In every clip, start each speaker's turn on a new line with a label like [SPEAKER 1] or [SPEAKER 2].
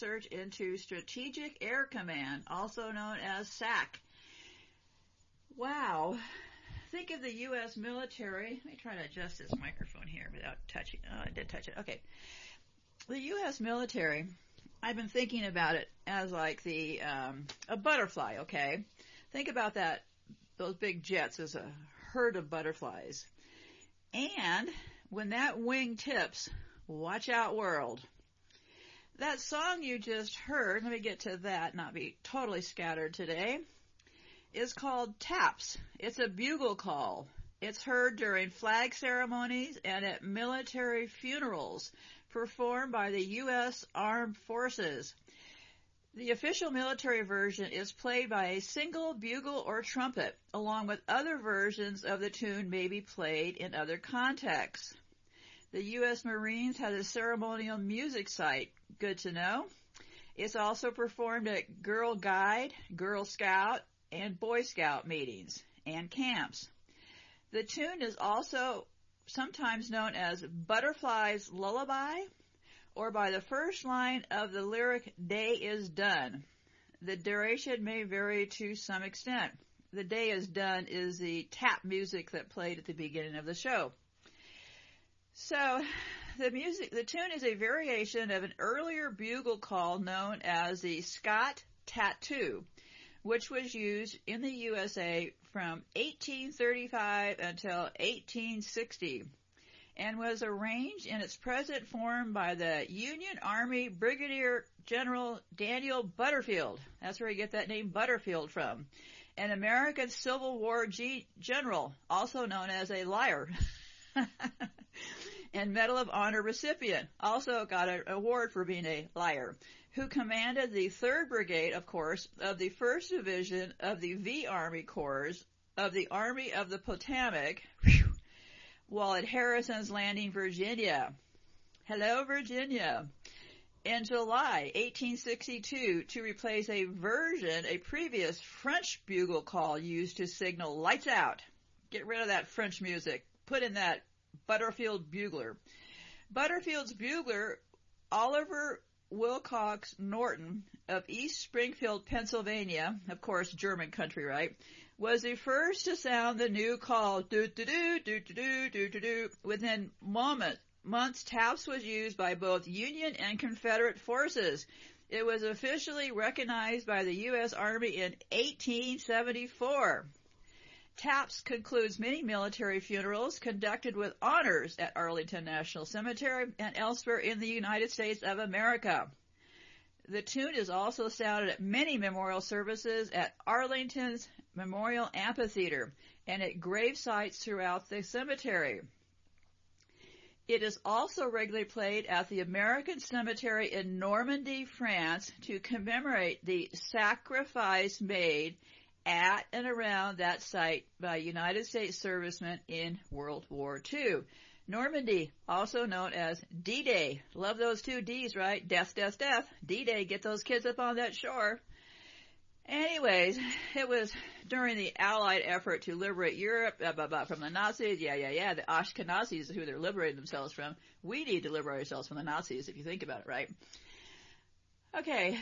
[SPEAKER 1] research into Strategic Air Command, also known as SAC. Wow. Think of the U.S. military. Let me try to adjust this microphone here without touching. Oh, I did touch it. Okay. The U.S. military, I've been thinking about it as like the, um, a butterfly, okay? Think about that, those big jets as a herd of butterflies. And when that wing tips, watch out world. That song you just heard, let me get to that, not be totally scattered today, is called TAPS. It's a bugle call. It's heard during flag ceremonies and at military funerals performed by the U.S. Armed Forces. The official military version is played by a single bugle or trumpet, along with other versions of the tune may be played in other contexts. The U.S. Marines has a ceremonial music site. Good to know. It's also performed at Girl Guide, Girl Scout, and Boy Scout meetings and camps. The tune is also sometimes known as Butterfly's Lullaby or by the first line of the lyric, day is done. The duration may vary to some extent. The day is done is the tap music that played at the beginning of the show. So, the music, the tune is a variation of an earlier bugle call known as the Scott Tattoo, which was used in the USA from 1835 until 1860 and was arranged in its present form by the Union Army Brigadier General Daniel Butterfield. That's where you get that name Butterfield from. An American Civil War G- general, also known as a liar. and Medal of Honor recipient, also got an award for being a liar, who commanded the 3rd Brigade, of course, of the 1st Division of the V Army Corps of the Army of the Potomac, while at Harrison's Landing, Virginia. Hello, Virginia. In July 1862, to replace a version, a previous French bugle call used to signal lights out. Get rid of that French music. Put in that Butterfield bugler. Butterfield's bugler, Oliver Wilcox Norton of East Springfield, Pennsylvania, of course, German country, right? was the first to sound the new call, do do do do do do do do. Within moment, months, TAPS was used by both Union and Confederate forces. It was officially recognized by the U.S. Army in 1874. TAPS concludes many military funerals conducted with honors at Arlington National Cemetery and elsewhere in the United States of America. The tune is also sounded at many memorial services at Arlington's Memorial Amphitheater and at grave sites throughout the cemetery. It is also regularly played at the American Cemetery in Normandy, France to commemorate the sacrifice made at and around that site by United States servicemen in World War II. Normandy, also known as D-Day. Love those two D's, right? Death, death, death. D-Day, get those kids up on that shore. Anyways, it was during the Allied effort to liberate Europe blah, blah, blah, from the Nazis. Yeah, yeah, yeah. The Ashkenazis, who they're liberating themselves from. We need to liberate ourselves from the Nazis, if you think about it, right? Okay.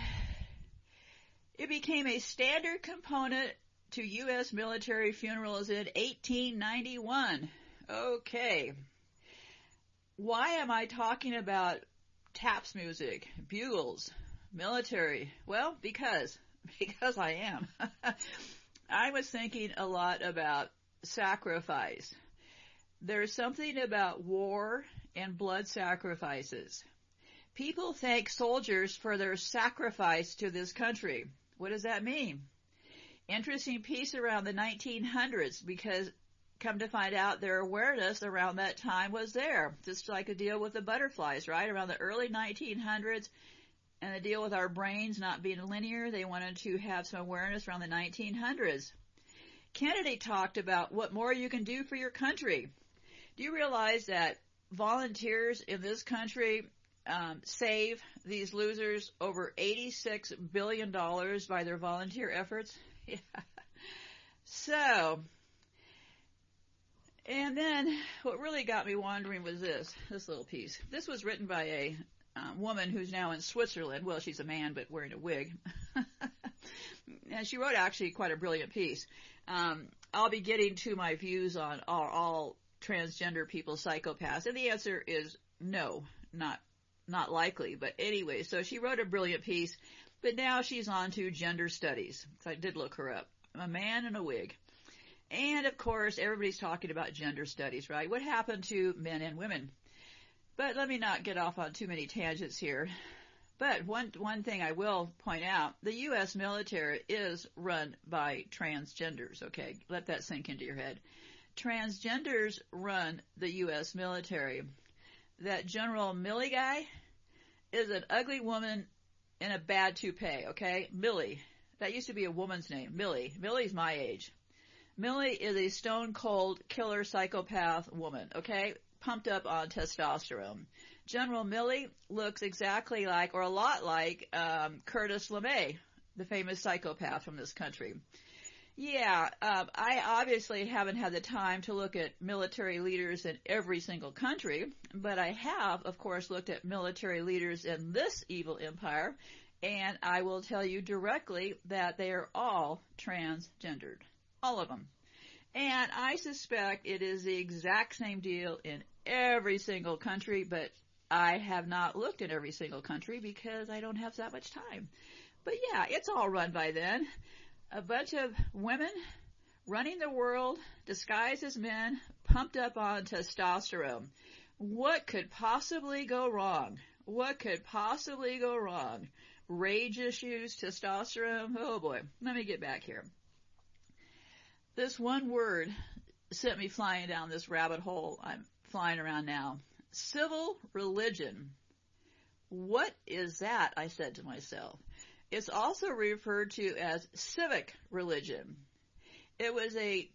[SPEAKER 1] It became a standard component to U.S. military funerals in 1891. Okay. Why am I talking about taps music, bugles, military? Well, because because I am. I was thinking a lot about sacrifice. There's something about war and blood sacrifices. People thank soldiers for their sacrifice to this country. What does that mean? Interesting piece around the 1900s because come to find out their awareness around that time was there. Just like a deal with the butterflies, right? Around the early 1900s, and the deal with our brains not being linear, they wanted to have some awareness around the 1900s. Kennedy talked about what more you can do for your country. Do you realize that volunteers in this country um, save these losers over $86 billion by their volunteer efforts? Yeah. So, And then what really got me wondering was this, this little piece. This was written by a um, woman who's now in Switzerland. Well, she's a man, but wearing a wig. and she wrote actually quite a brilliant piece. Um, I'll be getting to my views on are all transgender people psychopaths, and the answer is no, not not likely. But anyway, so she wrote a brilliant piece, but now she's on to gender studies. I did look her up. A man in a wig. And of course, everybody's talking about gender studies, right? What happened to men and women? But let me not get off on too many tangents here. But one one thing I will point out, the U.S. military is run by transgenders. Okay, let that sink into your head. Transgenders run the U.S. military. That General Millie guy is an ugly woman in a bad toupee. Okay, Millie. That used to be a woman's name, Millie. Millie's my age. Millie is a stone cold killer psychopath woman. Okay, pumped up on testosterone. General Millie looks exactly like, or a lot like, um, Curtis LeMay, the famous psychopath from this country. Yeah, um, I obviously haven't had the time to look at military leaders in every single country, but I have, of course, looked at military leaders in this evil empire, and I will tell you directly that they are all transgendered. All of them. And I suspect it is the exact same deal in every single country, but I have not looked at every single country because I don't have that much time. But yeah, it's all run by then. A bunch of women running the world, disguised as men, pumped up on testosterone. What could possibly go wrong? What could possibly go wrong? Rage issues, testosterone, oh boy. Let me get back here. This one word sent me flying down this rabbit hole I'm flying around now. Civil religion. What is that? I said to myself. It's also referred to as civic religion. It was a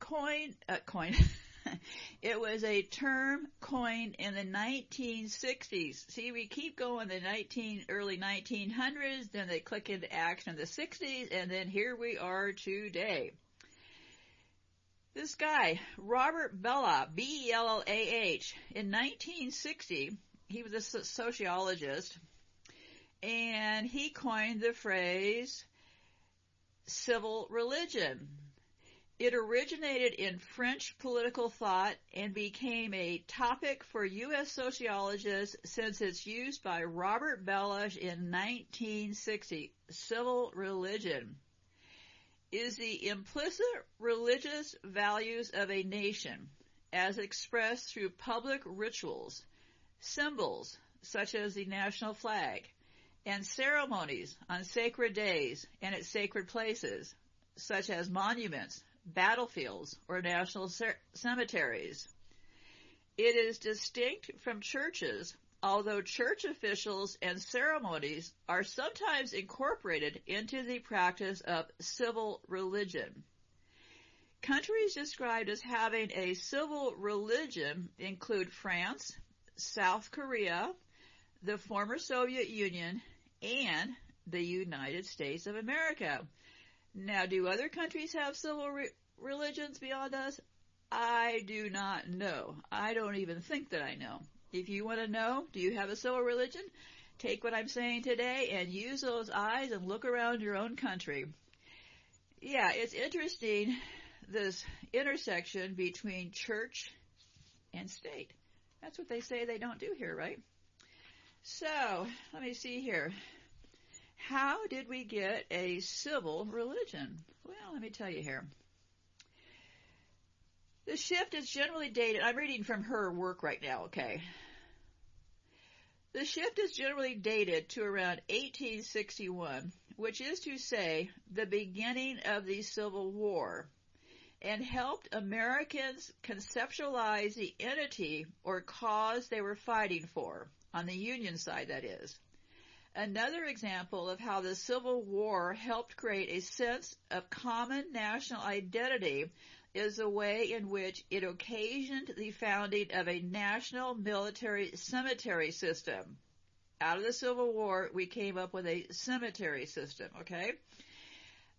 [SPEAKER 1] coin, uh, coin. it was a term coined in the 1960s. See, we keep going the 19 early 1900s, then they click into action in the 60s, and then here we are today. This guy, Robert Bellah, B-E-L-L-A-H, in 1960, he was a sociologist, and he coined the phrase civil religion. It originated in French political thought and became a topic for U.S. sociologists since its use by Robert Bellah in 1960. Civil religion is the implicit religious values of a nation as expressed through public rituals, symbols such as the national flag, and ceremonies on sacred days and at sacred places, such as monuments, battlefields, or national cemeteries. It is distinct from churches although church officials and ceremonies are sometimes incorporated into the practice of civil religion. Countries described as having a civil religion include France, South Korea, the former Soviet Union, and the United States of America. Now, do other countries have civil re- religions beyond us? I do not know. I don't even think that I know. If you want to know, do you have a civil religion? Take what I'm saying today and use those eyes and look around your own country. Yeah, it's interesting, this intersection between church and state. That's what they say they don't do here, right? So, let me see here. How did we get a civil religion? Well, let me tell you here. The shift is generally dated. I'm reading from her work right now, okay? The shift is generally dated to around 1861, which is to say, the beginning of the Civil War, and helped Americans conceptualize the entity or cause they were fighting for, on the Union side that is. Another example of how the Civil War helped create a sense of common national identity is the way in which it occasioned the founding of a national military cemetery system. Out of the Civil War, we came up with a cemetery system, okay?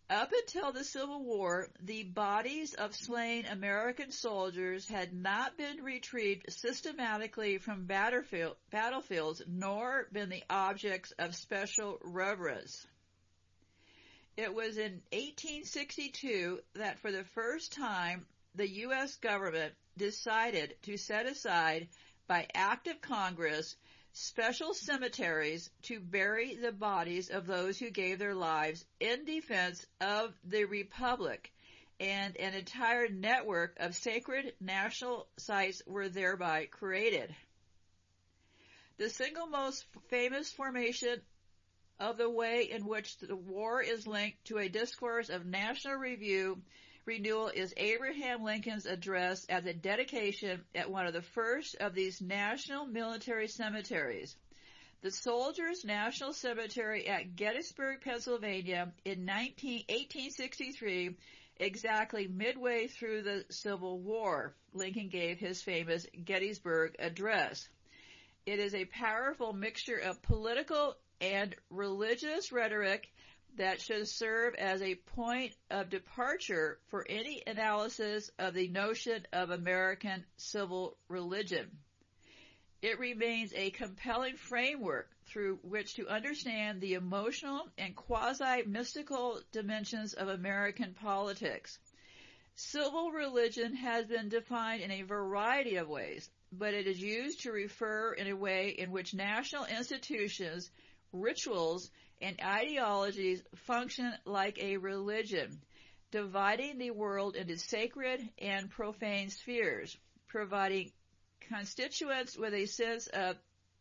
[SPEAKER 1] Up until the Civil War, the bodies of slain American soldiers had not been retrieved systematically from battlefields nor been the objects of special reverence. It was in 1862 that for the first time the U.S. government decided to set aside by act of Congress special cemeteries to bury the bodies of those who gave their lives in defense of the Republic, and an entire network of sacred national sites were thereby created. The single most famous formation of the way in which the war is linked to a discourse of national review renewal is Abraham Lincoln's address at the dedication at one of the first of these national military cemeteries. The Soldiers National Cemetery at Gettysburg, Pennsylvania in 19, 1863, exactly midway through the Civil War. Lincoln gave his famous Gettysburg Address. It is a powerful mixture of political and religious rhetoric that should serve as a point of departure for any analysis of the notion of American civil religion. It remains a compelling framework through which to understand the emotional and quasi-mystical dimensions of American politics. Civil religion has been defined in a variety of ways, but it is used to refer in a way in which national institutions, rituals, and ideologies function like a religion, dividing the world into sacred and profane spheres, providing constituents with a sense of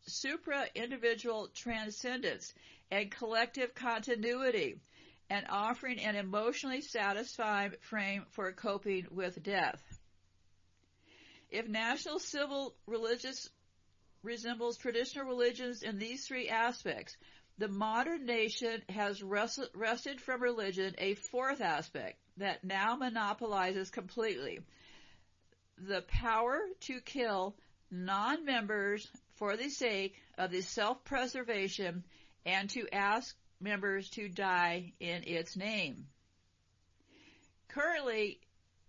[SPEAKER 1] supra-individual transcendence and collective continuity, and offering an emotionally satisfying frame for coping with death. If national civil religious resembles traditional religions in these three aspects, the modern nation has wrested from religion a fourth aspect that now monopolizes completely. The power to kill non-members for the sake of the self-preservation and to ask members to die in its name. Currently,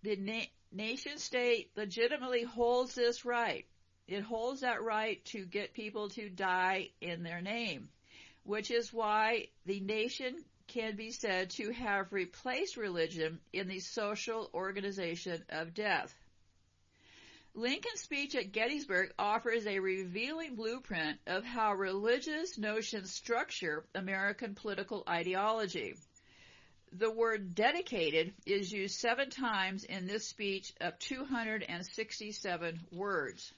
[SPEAKER 1] the na- nation state legitimately holds this right. It holds that right to get people to die in their name which is why the nation can be said to have replaced religion in the social organization of death. Lincoln's speech at Gettysburg offers a revealing blueprint of how religious notions structure American political ideology. The word dedicated is used seven times in this speech of 267 words.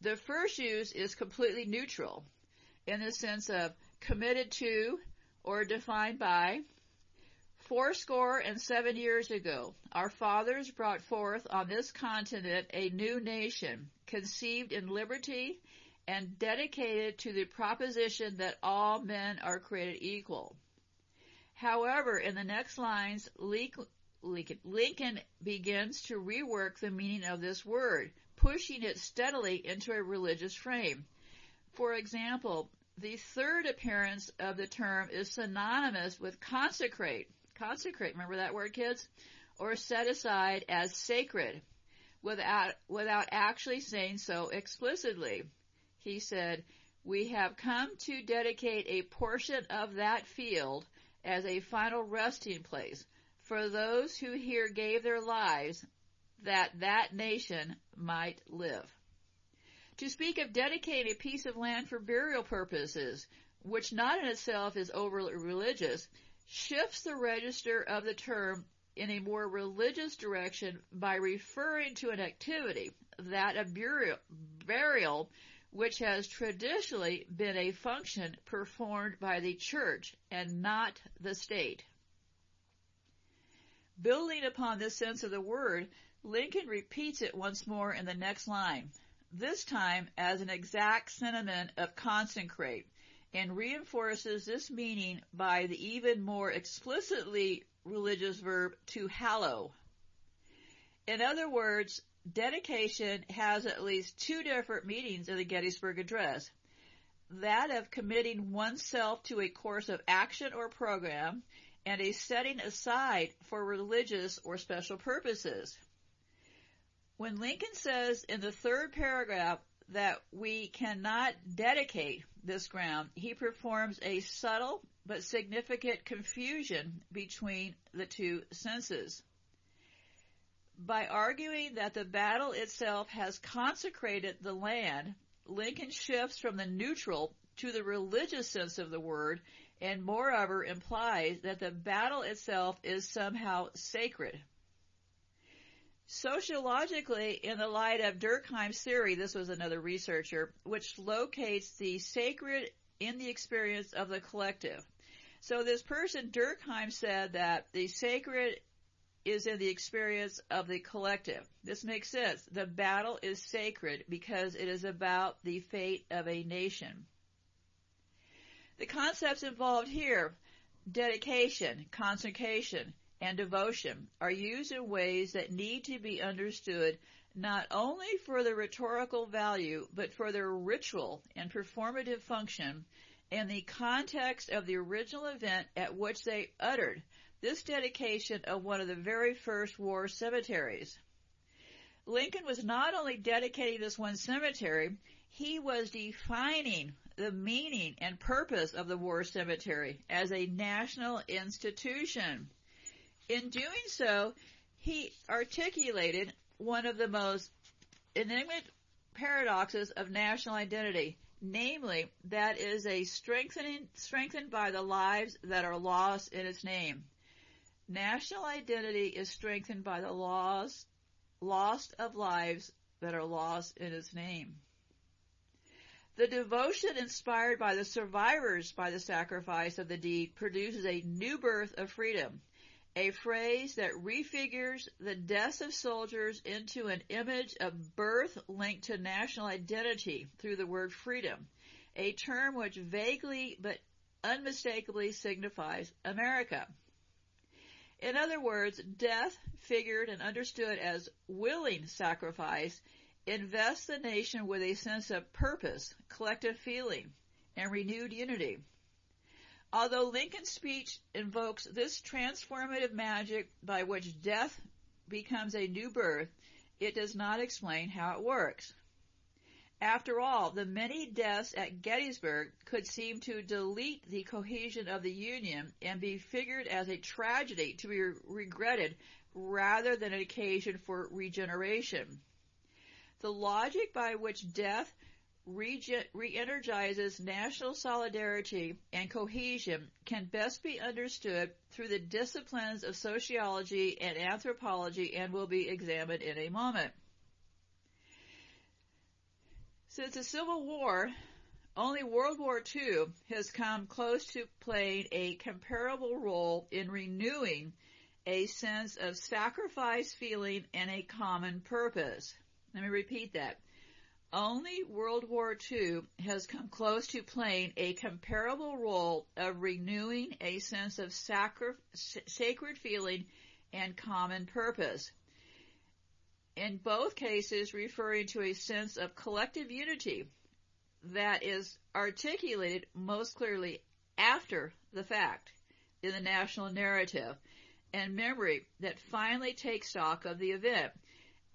[SPEAKER 1] The first use is completely neutral in the sense of committed to or defined by. Fourscore and seven years ago, our fathers brought forth on this continent a new nation, conceived in liberty and dedicated to the proposition that all men are created equal. However, in the next lines, Lincoln begins to rework the meaning of this word, pushing it steadily into a religious frame. For example, the third appearance of the term is synonymous with consecrate. Consecrate, remember that word, kids? Or set aside as sacred without, without actually saying so explicitly. He said, we have come to dedicate a portion of that field as a final resting place for those who here gave their lives that that nation might live. To speak of dedicating a piece of land for burial purposes, which not in itself is overly religious, shifts the register of the term in a more religious direction by referring to an activity, that of burial, burial, which has traditionally been a function performed by the church and not the state. Building upon this sense of the word, Lincoln repeats it once more in the next line this time as an exact sentiment of consecrate, and reinforces this meaning by the even more explicitly religious verb to hallow. In other words, dedication has at least two different meanings in the Gettysburg Address. That of committing oneself to a course of action or program, and a setting aside for religious or special purposes. When Lincoln says in the third paragraph that we cannot dedicate this ground, he performs a subtle but significant confusion between the two senses. By arguing that the battle itself has consecrated the land, Lincoln shifts from the neutral to the religious sense of the word and moreover implies that the battle itself is somehow sacred. Sociologically, in the light of Durkheim's theory, this was another researcher, which locates the sacred in the experience of the collective. So this person, Durkheim, said that the sacred is in the experience of the collective. This makes sense. The battle is sacred because it is about the fate of a nation. The concepts involved here, dedication, consecration, and devotion, are used in ways that need to be understood not only for their rhetorical value, but for their ritual and performative function in the context of the original event at which they uttered this dedication of one of the very first war cemeteries. Lincoln was not only dedicating this one cemetery, he was defining the meaning and purpose of the war cemetery as a national institution. In doing so, he articulated one of the most enigmatic paradoxes of national identity, namely that is a strengthening strengthened by the lives that are lost in its name. National identity is strengthened by the loss lost of lives that are lost in its name. The devotion inspired by the survivors by the sacrifice of the deed produces a new birth of freedom, a phrase that refigures the deaths of soldiers into an image of birth linked to national identity through the word freedom, a term which vaguely but unmistakably signifies America. In other words, death, figured and understood as willing sacrifice, invests the nation with a sense of purpose, collective feeling, and renewed unity. Although Lincoln's speech invokes this transformative magic by which death becomes a new birth, it does not explain how it works. After all, the many deaths at Gettysburg could seem to delete the cohesion of the Union and be figured as a tragedy to be regretted rather than an occasion for regeneration. The logic by which death re-energizes national solidarity and cohesion can best be understood through the disciplines of sociology and anthropology and will be examined in a moment. Since the Civil War, only World War II has come close to playing a comparable role in renewing a sense of sacrifice feeling and a common purpose. Let me repeat that. Only World War II has come close to playing a comparable role of renewing a sense of sacri- sacred feeling and common purpose. In both cases referring to a sense of collective unity that is articulated most clearly after the fact in the national narrative and memory that finally takes stock of the event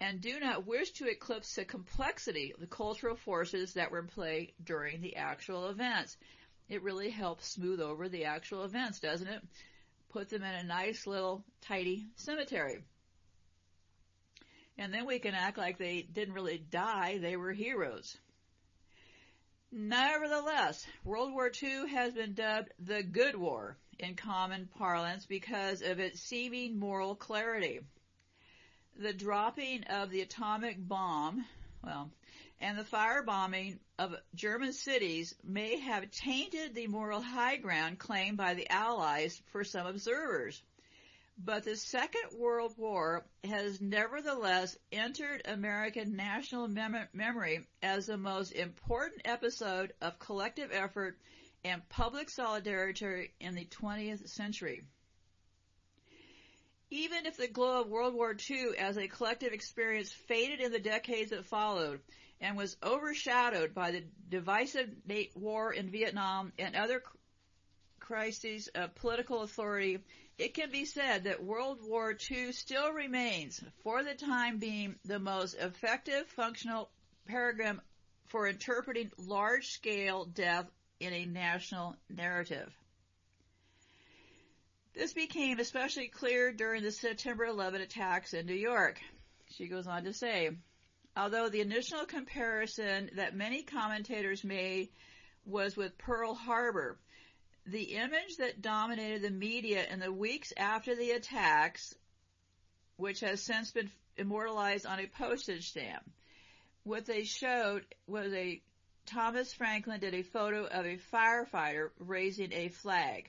[SPEAKER 1] and do not wish to eclipse the complexity of the cultural forces that were in play during the actual events. It really helps smooth over the actual events, doesn't it? Put them in a nice little tidy cemetery. And then we can act like they didn't really die, they were heroes. Nevertheless, World War II has been dubbed the Good War in common parlance because of its seeming moral clarity the dropping of the atomic bomb, well, and the firebombing of German cities may have tainted the moral high ground claimed by the Allies for some observers. But the Second World War has nevertheless entered American national mem- memory as the most important episode of collective effort and public solidarity in the 20th century. Even if the glow of World War II as a collective experience faded in the decades that followed and was overshadowed by the divisive war in Vietnam and other crises of political authority, it can be said that World War II still remains, for the time being, the most effective functional paradigm for interpreting large-scale death in a national narrative. This became especially clear during the September 11 attacks in New York. She goes on to say, although the initial comparison that many commentators made was with Pearl Harbor, the image that dominated the media in the weeks after the attacks, which has since been immortalized on a postage stamp, what they showed was a Thomas Franklin did a photo of a firefighter raising a flag.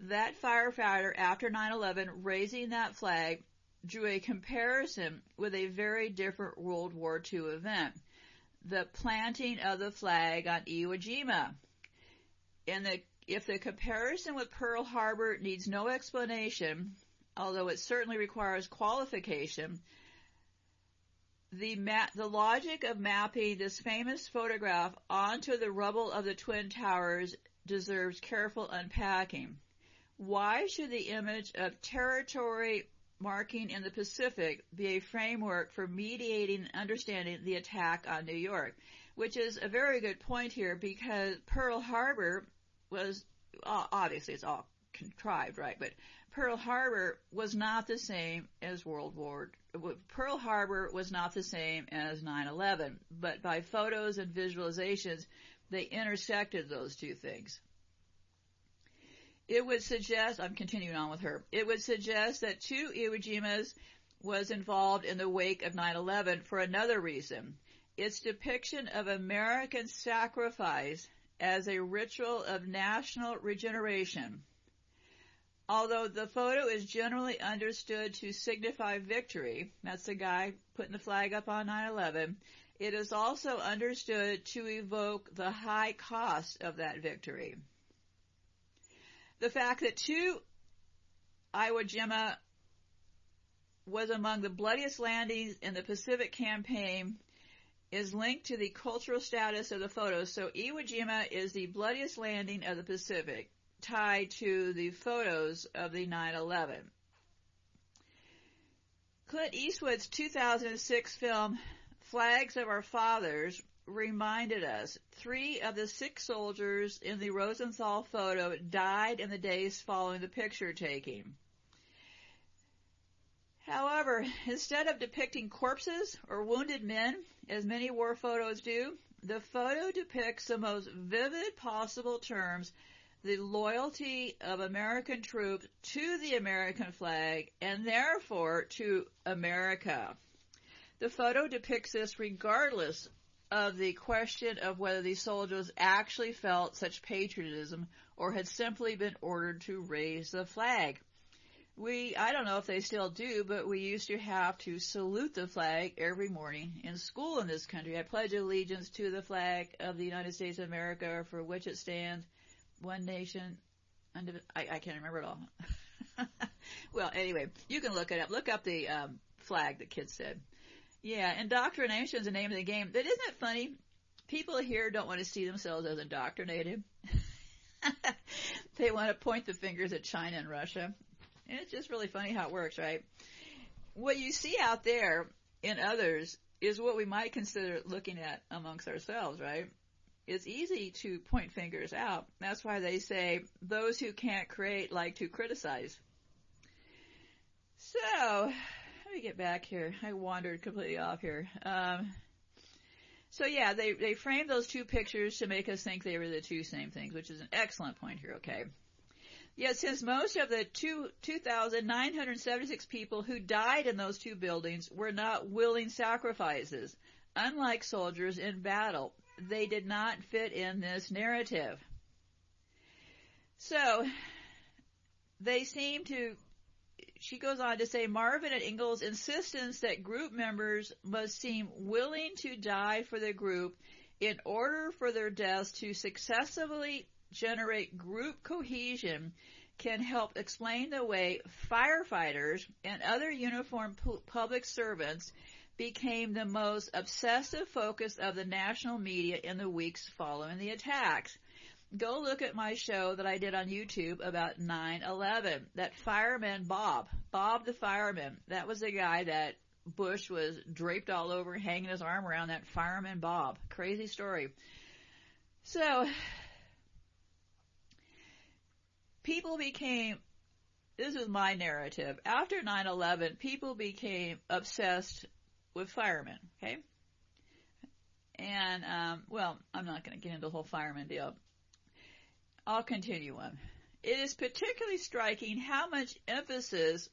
[SPEAKER 1] That firefighter, after 9-11, raising that flag, drew a comparison with a very different World War II event. The planting of the flag on Iwo Jima. And the, if the comparison with Pearl Harbor needs no explanation, although it certainly requires qualification, the ma- the logic of mapping this famous photograph onto the rubble of the Twin Towers deserves careful unpacking. Why should the image of territory marking in the Pacific be a framework for mediating and understanding the attack on New York? Which is a very good point here because Pearl Harbor was, obviously it's all contrived, right? But Pearl Harbor was not the same as World War Pearl Harbor was not the same as 9/11, but by photos and visualizations, they intersected those two things. It would suggest, I'm continuing on with her, it would suggest that two Iwo Jimas was involved in the wake of 9/11 for another reason. Its depiction of American sacrifice as a ritual of national regeneration Although the photo is generally understood to signify victory, that's the guy putting the flag up on 9-11, it is also understood to evoke the high cost of that victory. The fact that two Iwo Jima was among the bloodiest landings in the Pacific campaign is linked to the cultural status of the photos. So Iwo Jima is the bloodiest landing of the Pacific tied to the photos of the 9-11. Clint Eastwood's 2006 film Flags of Our Fathers reminded us three of the six soldiers in the Rosenthal photo died in the days following the picture taking. However, instead of depicting corpses or wounded men, as many war photos do, the photo depicts the most vivid possible terms the loyalty of American troops to the American flag and therefore to America. The photo depicts this regardless of the question of whether these soldiers actually felt such patriotism or had simply been ordered to raise the flag. We, I don't know if they still do, but we used to have to salute the flag every morning in school in this country. I pledge allegiance to the flag of the United States of America for which it stands, one nation, under, I, I can't remember it all. well, anyway, you can look it up. Look up the um, flag that kids said. Yeah, indoctrination is the name of the game. But isn't it funny? People here don't want to see themselves as indoctrinated. they want to point the fingers at China and Russia. And it's just really funny how it works, right? What you see out there in others is what we might consider looking at amongst ourselves, right? it's easy to point fingers out. That's why they say those who can't create like to criticize. So, let me get back here. I wandered completely off here. Um, so yeah, they, they framed those two pictures to make us think they were the two same things, which is an excellent point here, okay? Yet since most of the two, 2,976 people who died in those two buildings were not willing sacrifices, unlike soldiers in battle, they did not fit in this narrative. So, they seem to, she goes on to say, Marvin and Ingle's insistence that group members must seem willing to die for the group in order for their deaths to successfully generate group cohesion can help explain the way firefighters and other uniformed public servants became the most obsessive focus of the national media in the weeks following the attacks. Go look at my show that I did on YouTube about 9-11. That fireman Bob, Bob the fireman, that was the guy that Bush was draped all over, hanging his arm around that fireman Bob. Crazy story. So, people became, this is my narrative. After 9-11, people became obsessed with firemen, okay? And, um, well, I'm not going to get into the whole fireman deal. I'll continue on. It is particularly striking how much emphasis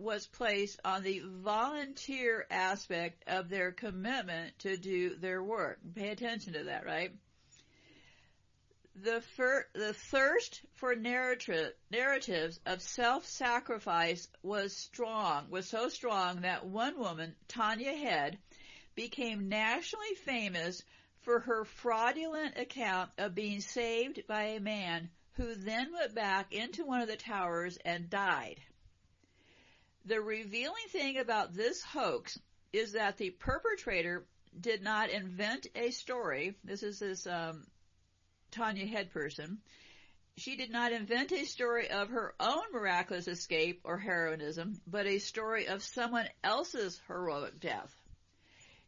[SPEAKER 1] was placed on the volunteer aspect of their commitment to do their work. Pay attention to that, right? The, fir- the thirst for narrative- narratives of self-sacrifice was strong, was so strong that one woman, Tania Head, became nationally famous for her fraudulent account of being saved by a man who then went back into one of the towers and died. The revealing thing about this hoax is that the perpetrator did not invent a story. This is this um, Tania Head person. She did not invent a story of her own miraculous escape or heroism, but a story of someone else's heroic death.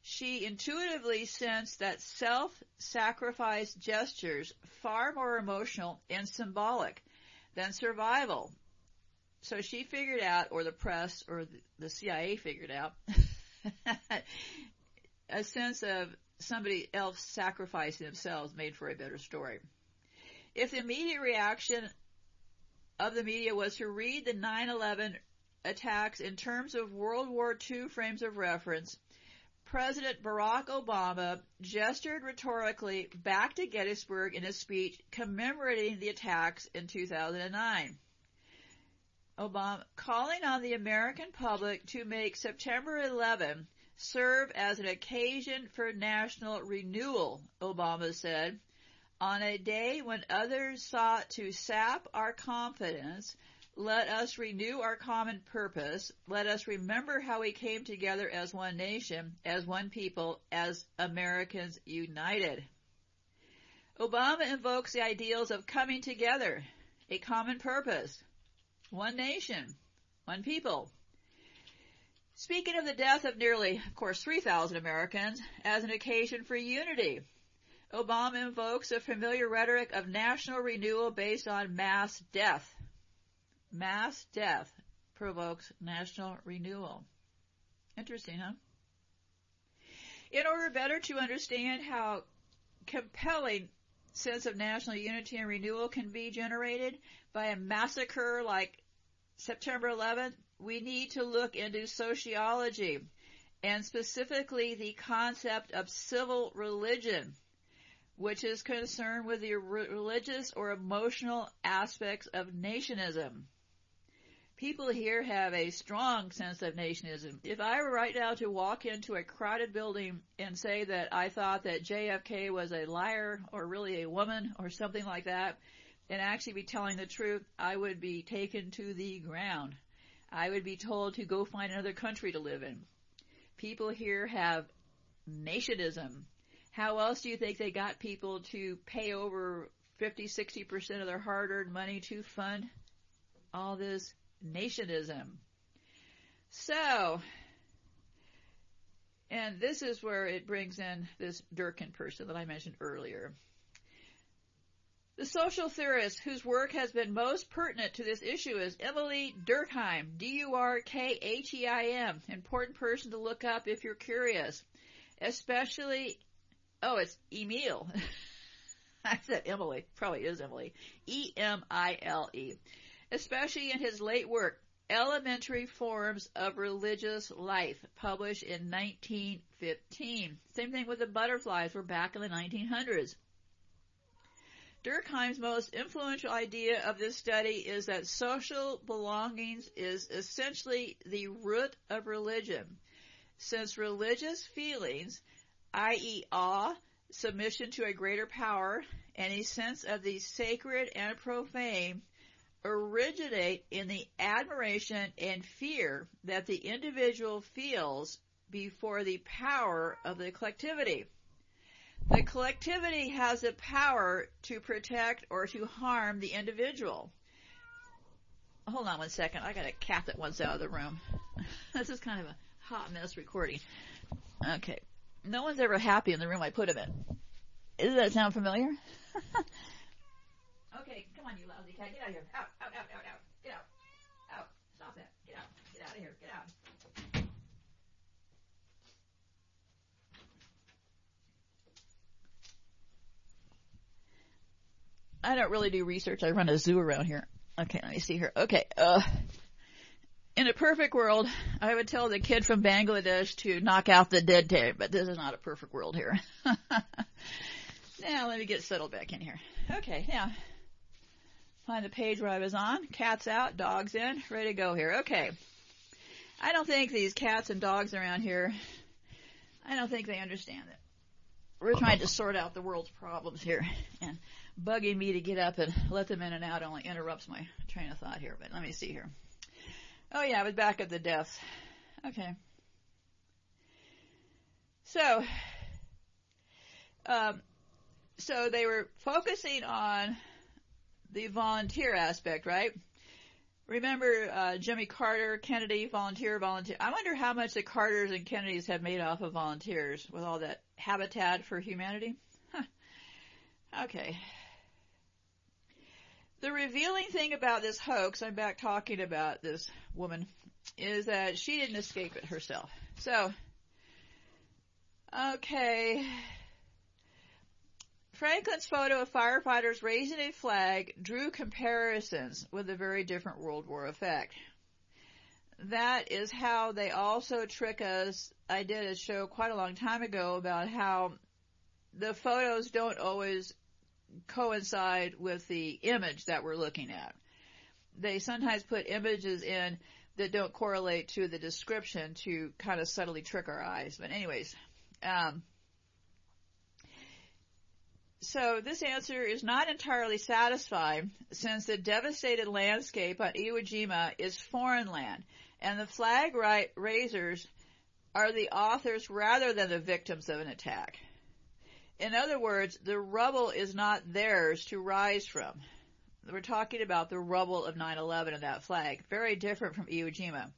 [SPEAKER 1] She intuitively sensed that self-sacrifice gestures far more emotional and symbolic than survival so she figured out, or the press, or the CIA figured out, a sense of somebody else sacrificing themselves made for a better story. If the immediate reaction of the media was to read the 9-11 attacks in terms of World War II frames of reference, President Barack Obama gestured rhetorically back to Gettysburg in a speech commemorating the attacks in 2009. Obama calling on the American public to make September 11 serve as an occasion for national renewal, Obama said. On a day when others sought to sap our confidence, let us renew our common purpose. Let us remember how we came together as one nation, as one people, as Americans united. Obama invokes the ideals of coming together, a common purpose, one nation, one people. Speaking of the death of nearly, of course, 3,000 Americans as an occasion for unity, Obama invokes a familiar rhetoric of national renewal based on mass death. Mass death provokes national renewal. Interesting, huh? In order better to understand how compelling sense of national unity and renewal can be generated by a massacre like September 11th, we need to look into sociology and specifically the concept of civil religion, which is concerned with the religious or emotional aspects of nationism. People here have a strong sense of nationism. If I were right now to walk into a crowded building and say that I thought that JFK was a liar or really a woman or something like that, and actually be telling the truth, I would be taken to the ground. I would be told to go find another country to live in. People here have nationism. How else do you think they got people to pay over 50, 60% of their hard-earned money to fund all this nationism? So, and this is where it brings in this Durkheim person that I mentioned earlier. The social theorist whose work has been most pertinent to this issue is Emily Durkheim, D-U-R-K-H-E-I-M. Important person to look up if you're curious. Especially, oh, it's Emile. I said Emily. Probably is Emily. E-M-I-L-E. Especially in his late work, Elementary Forms of Religious Life, published in 1915. Same thing with the butterflies. We're back in the 1900s. Durkheim's most influential idea of this study is that social belongings is essentially the root of religion. Since religious feelings, i.e. awe, submission to a greater power, and a sense of the sacred and profane, originate in the admiration and fear that the individual feels before the power of the collectivity. The collectivity has the power to protect or to harm the individual. Hold on one second. I got a cat that wants out of the room. this is kind of a hot mess recording. Okay. No one's ever happy in the room I put him in. Does that sound familiar? okay, come on, you lousy cat. Get out of here. Out, out, out, out, out. Get out. Out. Stop that. Get out. Get out of here. Get out. I don't really do research. I run a zoo around here. Okay, let me see here. Okay, uh, in a perfect world, I would tell the kid from Bangladesh to knock out the dead tape, but this is not a perfect world here. now let me get settled back in here. Okay, now find the page where I was on. Cats out, dogs in, ready to go here. Okay. I don't think these cats and dogs around here, I don't think they understand it. We're trying to sort out the world's problems here, and bugging me to get up and let them in and out only interrupts my train of thought here. But let me see here. Oh yeah, I was back at the deaths. Okay. So, um, so they were focusing on the volunteer aspect, right? Remember uh, Jimmy Carter, Kennedy, volunteer, volunteer. I wonder how much the Carters and Kennedys have made off of volunteers with all that Habitat for Humanity. Huh. Okay. The revealing thing about this hoax, I'm back talking about this woman, is that she didn't escape it herself. So, okay. Franklin's photo of firefighters raising a flag drew comparisons with a very different World War effect. That is how they also trick us. I did a show quite a long time ago about how the photos don't always coincide with the image that we're looking at. They sometimes put images in that don't correlate to the description to kind of subtly trick our eyes. But anyways, um, so this answer is not entirely satisfied since the devastated landscape on Iwo Jima is foreign land and the flag right raisers are the authors rather than the victims of an attack. In other words, the rubble is not theirs to rise from. We're talking about the rubble of 9-11 and that flag. Very different from Iwo Jima.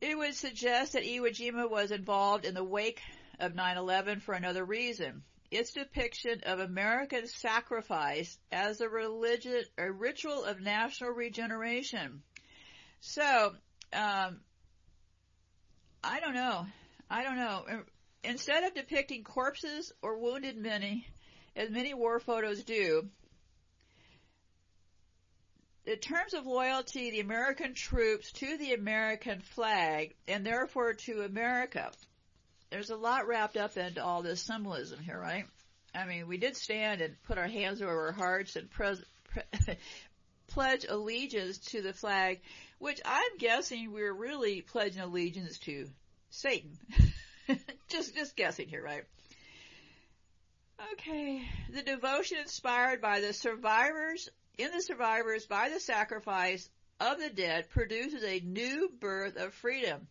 [SPEAKER 1] It would suggest that Iwo Jima was involved in the wake of 9-11 for another reason. Its depiction of American sacrifice as a religion, a ritual of national regeneration. So, um, I don't know. I don't know. Instead of depicting corpses or wounded men, as many war photos do, in terms of loyalty, the American troops to the American flag and therefore to America, there's a lot wrapped up into all this symbolism here, right? I mean, we did stand and put our hands over our hearts and pre- pledge allegiance to the flag, which I'm guessing we're really pledging allegiance to Satan. just, just guessing here, right? Okay. The devotion inspired by the survivors, in the survivors by the sacrifice of the dead produces a new birth of freedom.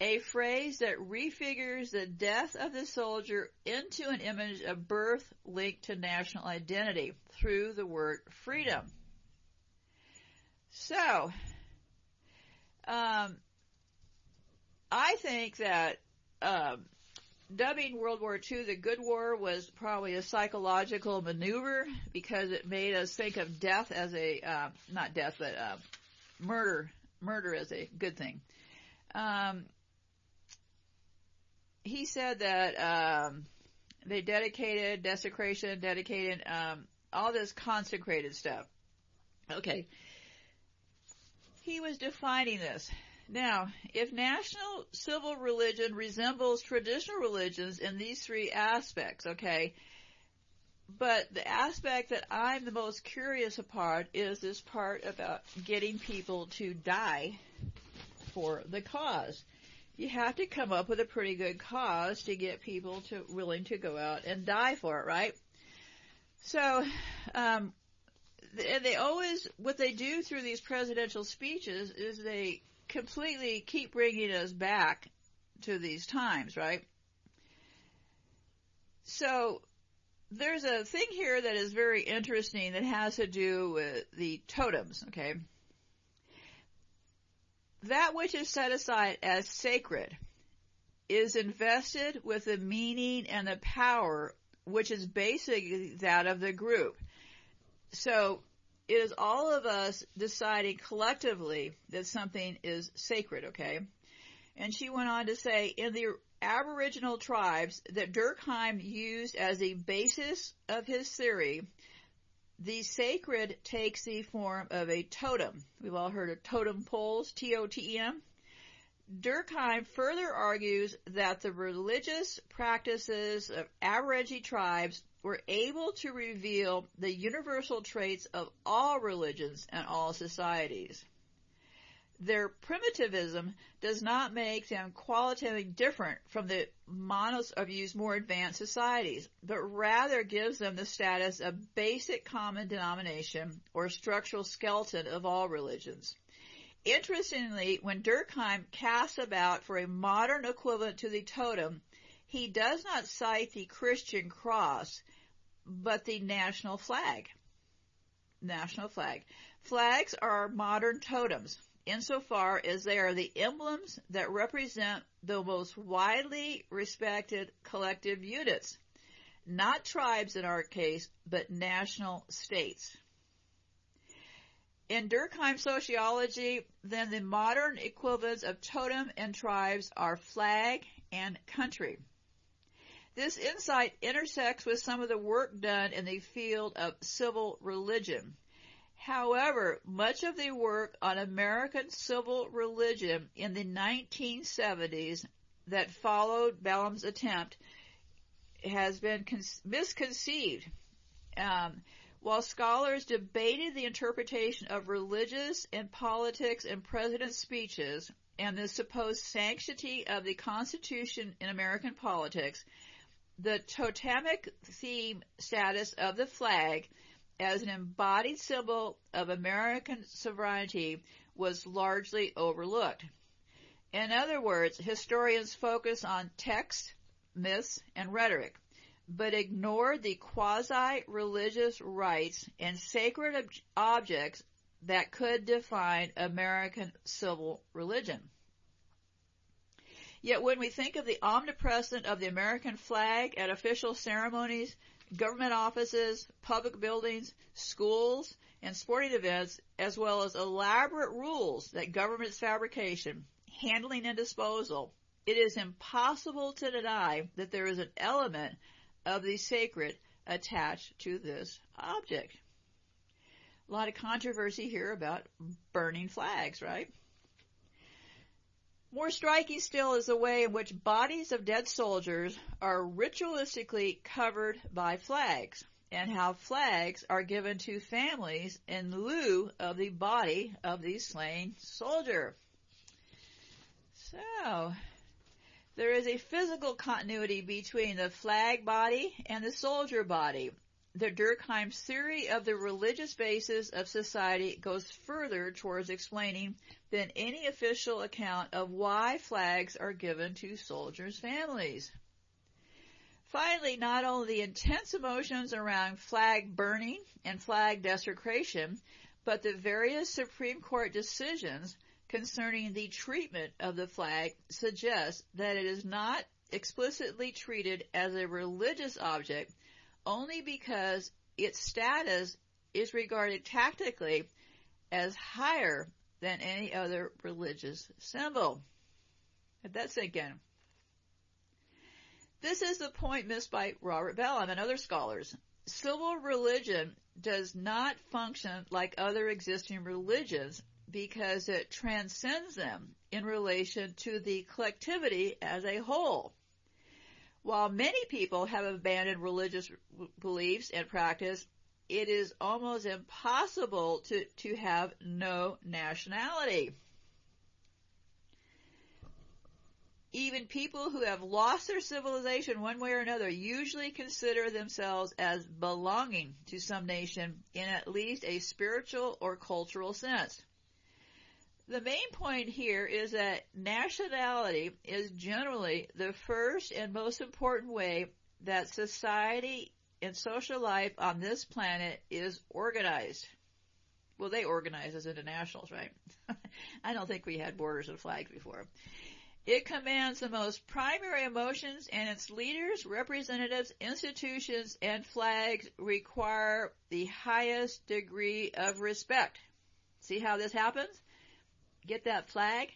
[SPEAKER 1] A phrase that refigures the death of the soldier into an image of birth linked to national identity through the word freedom. So, um, I think that um, dubbing World War II the Good War was probably a psychological maneuver because it made us think of death as a uh, not death but uh, murder murder as a good thing. Um, he said that um, they dedicated desecration, dedicated um, all this consecrated stuff. Okay, he was defining this. Now, if national civil religion resembles traditional religions in these three aspects, okay, but the aspect that I'm the most curious about is this part about getting people to die for the cause. You have to come up with a pretty good cause to get people to willing to go out and die for it, right? So, um, and they always what they do through these presidential speeches is they completely keep bringing us back to these times, right? So there's a thing here that is very interesting that has to do with the totems, okay? That which is set aside as sacred is invested with the meaning and the power which is basically that of the group. So it is all of us deciding collectively that something is sacred, okay? And she went on to say, in the Aboriginal tribes that Durkheim used as the basis of his theory, the sacred takes the form of a totem. We've all heard of totem poles, T-O-T-E-M. Durkheim further argues that the religious practices of Aboriginal tribes were able to reveal the universal traits of all religions and all societies. Their primitivism does not make them qualitatively different from the monos of used more advanced societies, but rather gives them the status of basic common denomination or structural skeleton of all religions. Interestingly, when Durkheim casts about for a modern equivalent to the totem, he does not cite the Christian cross, but the national flag. National flag. Flags are modern totems insofar as they are the emblems that represent the most widely respected collective units. Not tribes in our case, but national states. In Durkheim sociology, then the modern equivalents of totem and tribes are flag and country. This insight intersects with some of the work done in the field of civil religion. However, much of the work on American civil religion in the 1970s that followed Bellah's attempt has been con- misconceived. Um, while scholars debated the interpretation of religious and politics in president's speeches and the supposed sanctity of the Constitution in American politics, the totemic theme status of the flag as an embodied symbol of American sovereignty was largely overlooked. In other words, historians focus on text, myths, and rhetoric but ignore the quasi-religious rites and sacred ob- objects that could define American civil religion. Yet when we think of the omnipresence of the American flag at official ceremonies, government offices, public buildings, schools, and sporting events, as well as elaborate rules that govern its fabrication, handling, and disposal, it is impossible to deny that there is an element of the sacred attached to this object. A lot of controversy here about burning flags, right? More striking still is the way in which bodies of dead soldiers are ritualistically covered by flags and how flags are given to families in lieu of the body of the slain soldier. So, there is a physical continuity between the flag body and the soldier body. The Durkheim's theory of the religious basis of society goes further towards explaining than any official account of why flags are given to soldiers' families. Finally, not only the intense emotions around flag burning and flag desecration, but the various Supreme Court decisions concerning the treatment of the flag suggests that it is not explicitly treated as a religious object only because its status is regarded tactically as higher than any other religious symbol. Let that sink in. This is the point missed by Robert Bellah and other scholars. Civil religion does not function like other existing religions because it transcends them in relation to the collectivity as a whole. While many people have abandoned religious beliefs and practice, it is almost impossible to, to have no nationality. Even people who have lost their civilization one way or another usually consider themselves as belonging to some nation in at least a spiritual or cultural sense. The main point here is that nationality is generally the first and most important way that society and social life on this planet is organized. Well, they organize as internationals, right? I don't think we had borders and flags before. It commands the most primary emotions and its leaders, representatives, institutions, and flags require the highest degree of respect. See how this happens? Get that flag?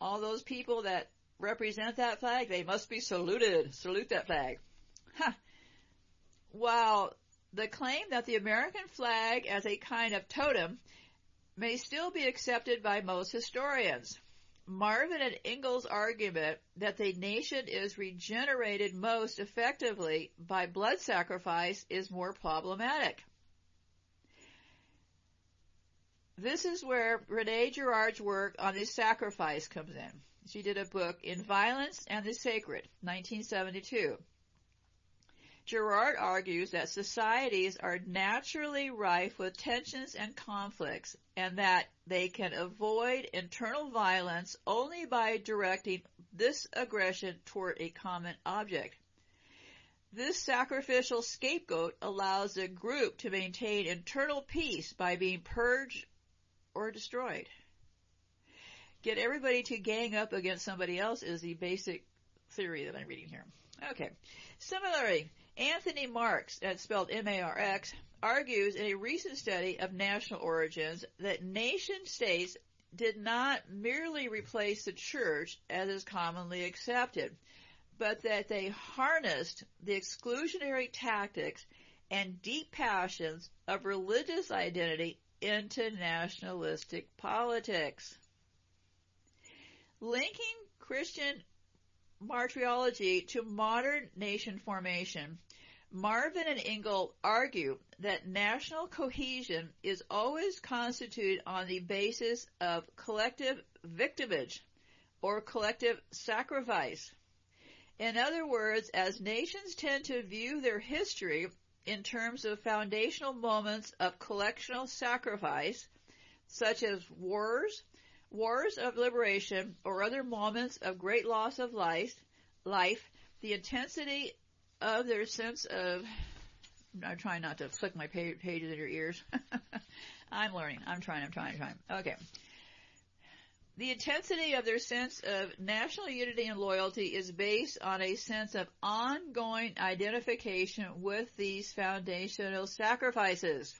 [SPEAKER 1] All those people that represent that flag, they must be saluted. Salute that flag. Huh. While the claim that the American flag as a kind of totem may still be accepted by most historians. Marvin and Ingle's argument that the nation is regenerated most effectively by blood sacrifice is more problematic. This is where Rene Girard's work on the sacrifice comes in. She did a book, In Violence and the Sacred, 1972. Girard argues that societies are naturally rife with tensions and conflicts and that they can avoid internal violence only by directing this aggression toward a common object. This sacrificial scapegoat allows a group to maintain internal peace by being purged or destroyed. Get everybody to gang up against somebody else is the basic theory that I'm reading here. Okay. Similarly, Anthony Marx, that's spelled M-A-R-X, argues in a recent study of national origins that nation states did not merely replace the church as is commonly accepted, but that they harnessed the exclusionary tactics and deep passions of religious identity into nationalistic politics. Linking Christian martyrology to modern nation formation, Marvin and Ingle argue that national cohesion is always constituted on the basis of collective victimage or collective sacrifice. In other words, as nations tend to view their history in terms of foundational moments of collectional sacrifice, such as wars, wars of liberation, or other moments of great loss of life, life, the intensity of their sense of, I'm trying not to flick my pages in your ears. I'm learning. I'm trying, I'm trying, I'm trying. Okay. The intensity of their sense of national unity and loyalty is based on a sense of ongoing identification with these foundational sacrifices.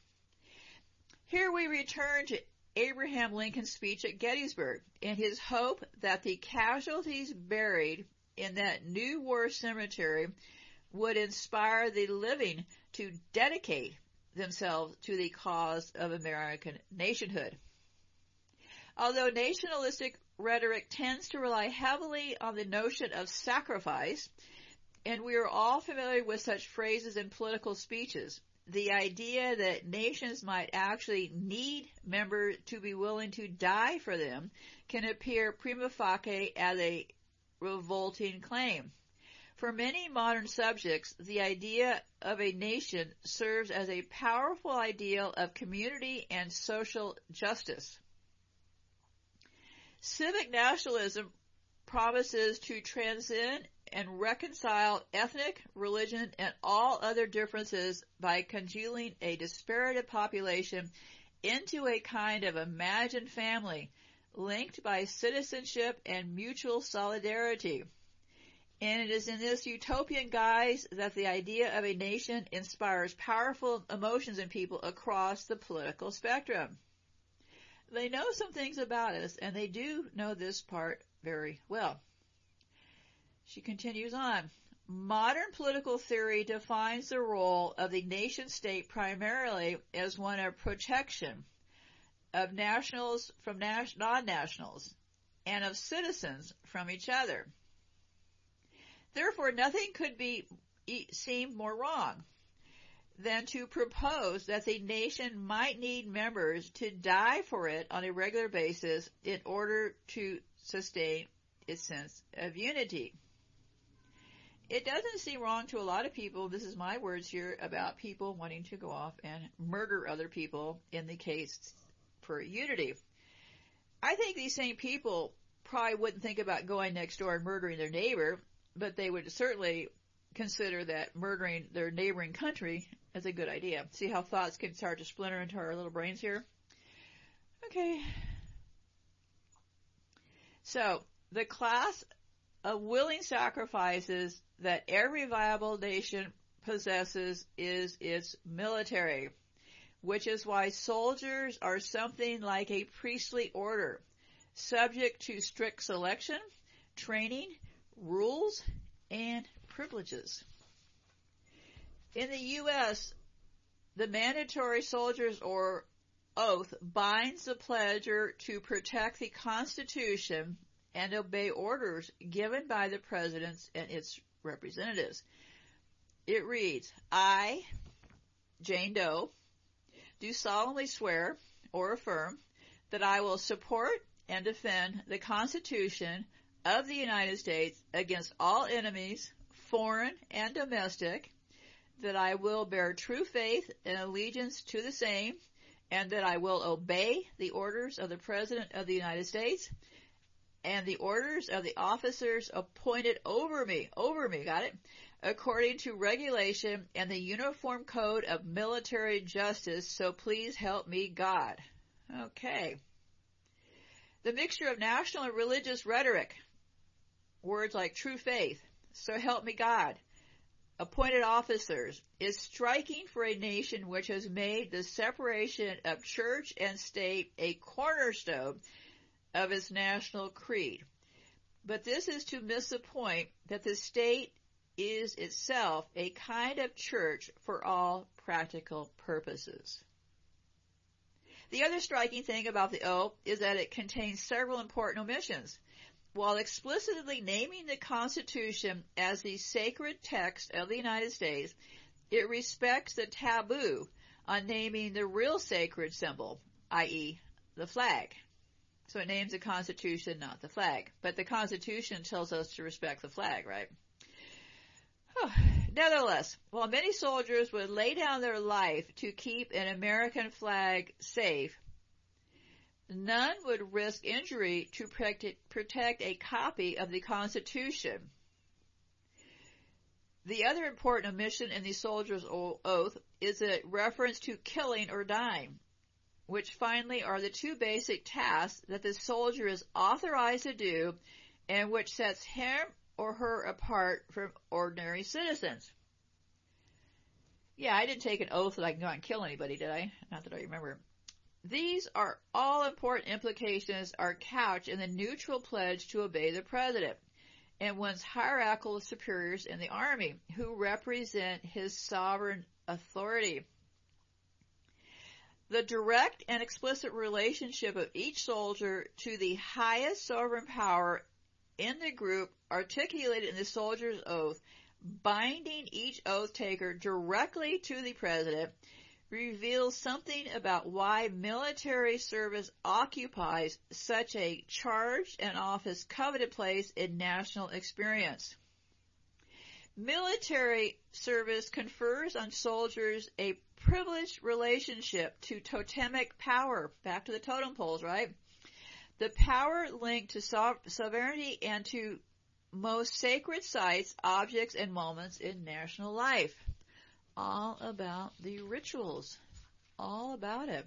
[SPEAKER 1] Here we return to Abraham Lincoln's speech at Gettysburg and his hope that the casualties buried in that new war cemetery would inspire the living to dedicate themselves to the cause of American nationhood. Although nationalistic rhetoric tends to rely heavily on the notion of sacrifice, and we are all familiar with such phrases in political speeches, the idea that nations might actually need members to be willing to die for them can appear prima facie as a revolting claim. For many modern subjects, the idea of a nation serves as a powerful ideal of community and social justice. Civic nationalism promises to transcend and reconcile ethnic, religion, and all other differences by congealing a disparate population into a kind of imagined family linked by citizenship and mutual solidarity. And it is in this utopian guise that the idea of a nation inspires powerful emotions in people across the political spectrum. They know some things about us, and they do know this part very well. She continues on. Modern political theory defines the role of the nation state primarily as one of protection of nationals from non-nationals and of citizens from each other. Therefore, nothing could be seem more wrong than to propose that the nation might need members to die for it on a regular basis in order to sustain its sense of unity. It doesn't seem wrong to a lot of people, this is my words here, about people wanting to go off and murder other people in the case for unity. I think these same people probably wouldn't think about going next door and murdering their neighbor, but they would certainly consider that murdering their neighboring country is a good idea. See how thoughts can start to splinter into our little brains here? Okay. So, the class of willing sacrifices that every viable nation possesses is its military, which is why soldiers are something like a priestly order, subject to strict selection, training, rules, and privileges. In the U.S., the mandatory soldier's or oath binds the pledger to protect the Constitution and obey orders given by the presidents and its representatives. It reads, I, Jane Doe, do solemnly swear or affirm that I will support and defend the Constitution of the United States against all enemies, foreign and domestic, that I will bear true faith and allegiance to the same, and that I will obey the orders of the President of the United States and the orders of the officers appointed over me, over me, got it? According to regulation and the Uniform Code of Military Justice, so please help me God. Okay. The mixture of national and religious rhetoric, words like true faith, so help me God, appointed officers, is striking for a nation which has made the separation of church and state a cornerstone of its national creed. But this is to miss the point that the state is itself a kind of church for all practical purposes. The other striking thing about the oath is that it contains several important omissions. While explicitly naming the Constitution as the sacred text of the United States, it respects the taboo on naming the real sacred symbol, i.e., the flag. So it names the Constitution, not the flag. But the Constitution tells us to respect the flag, right? Nevertheless, while many soldiers would lay down their life to keep an American flag safe, none would risk injury to protect a copy of the Constitution. The other important omission in the soldier's oath is a reference to killing or dying which finally are the two basic tasks that the soldier is authorized to do and which sets him or her apart from ordinary citizens. Yeah, I didn't take an oath that I can go out and kill anybody, did I? Not that I remember. These are all important implications are couched in the neutral pledge to obey the president and one's hierarchical superiors in the army who represent his sovereign authority. The direct and explicit relationship of each soldier to the highest sovereign power in the group articulated in the soldier's oath, binding each oath taker directly to the president, reveals something about why military service occupies such a charged and often coveted place in national experience. Military service confers on soldiers a privileged relationship to totemic power. Back to the totem poles, right? The power linked to sovereignty and to most sacred sites, objects, and moments in national life. All about the rituals. All about it.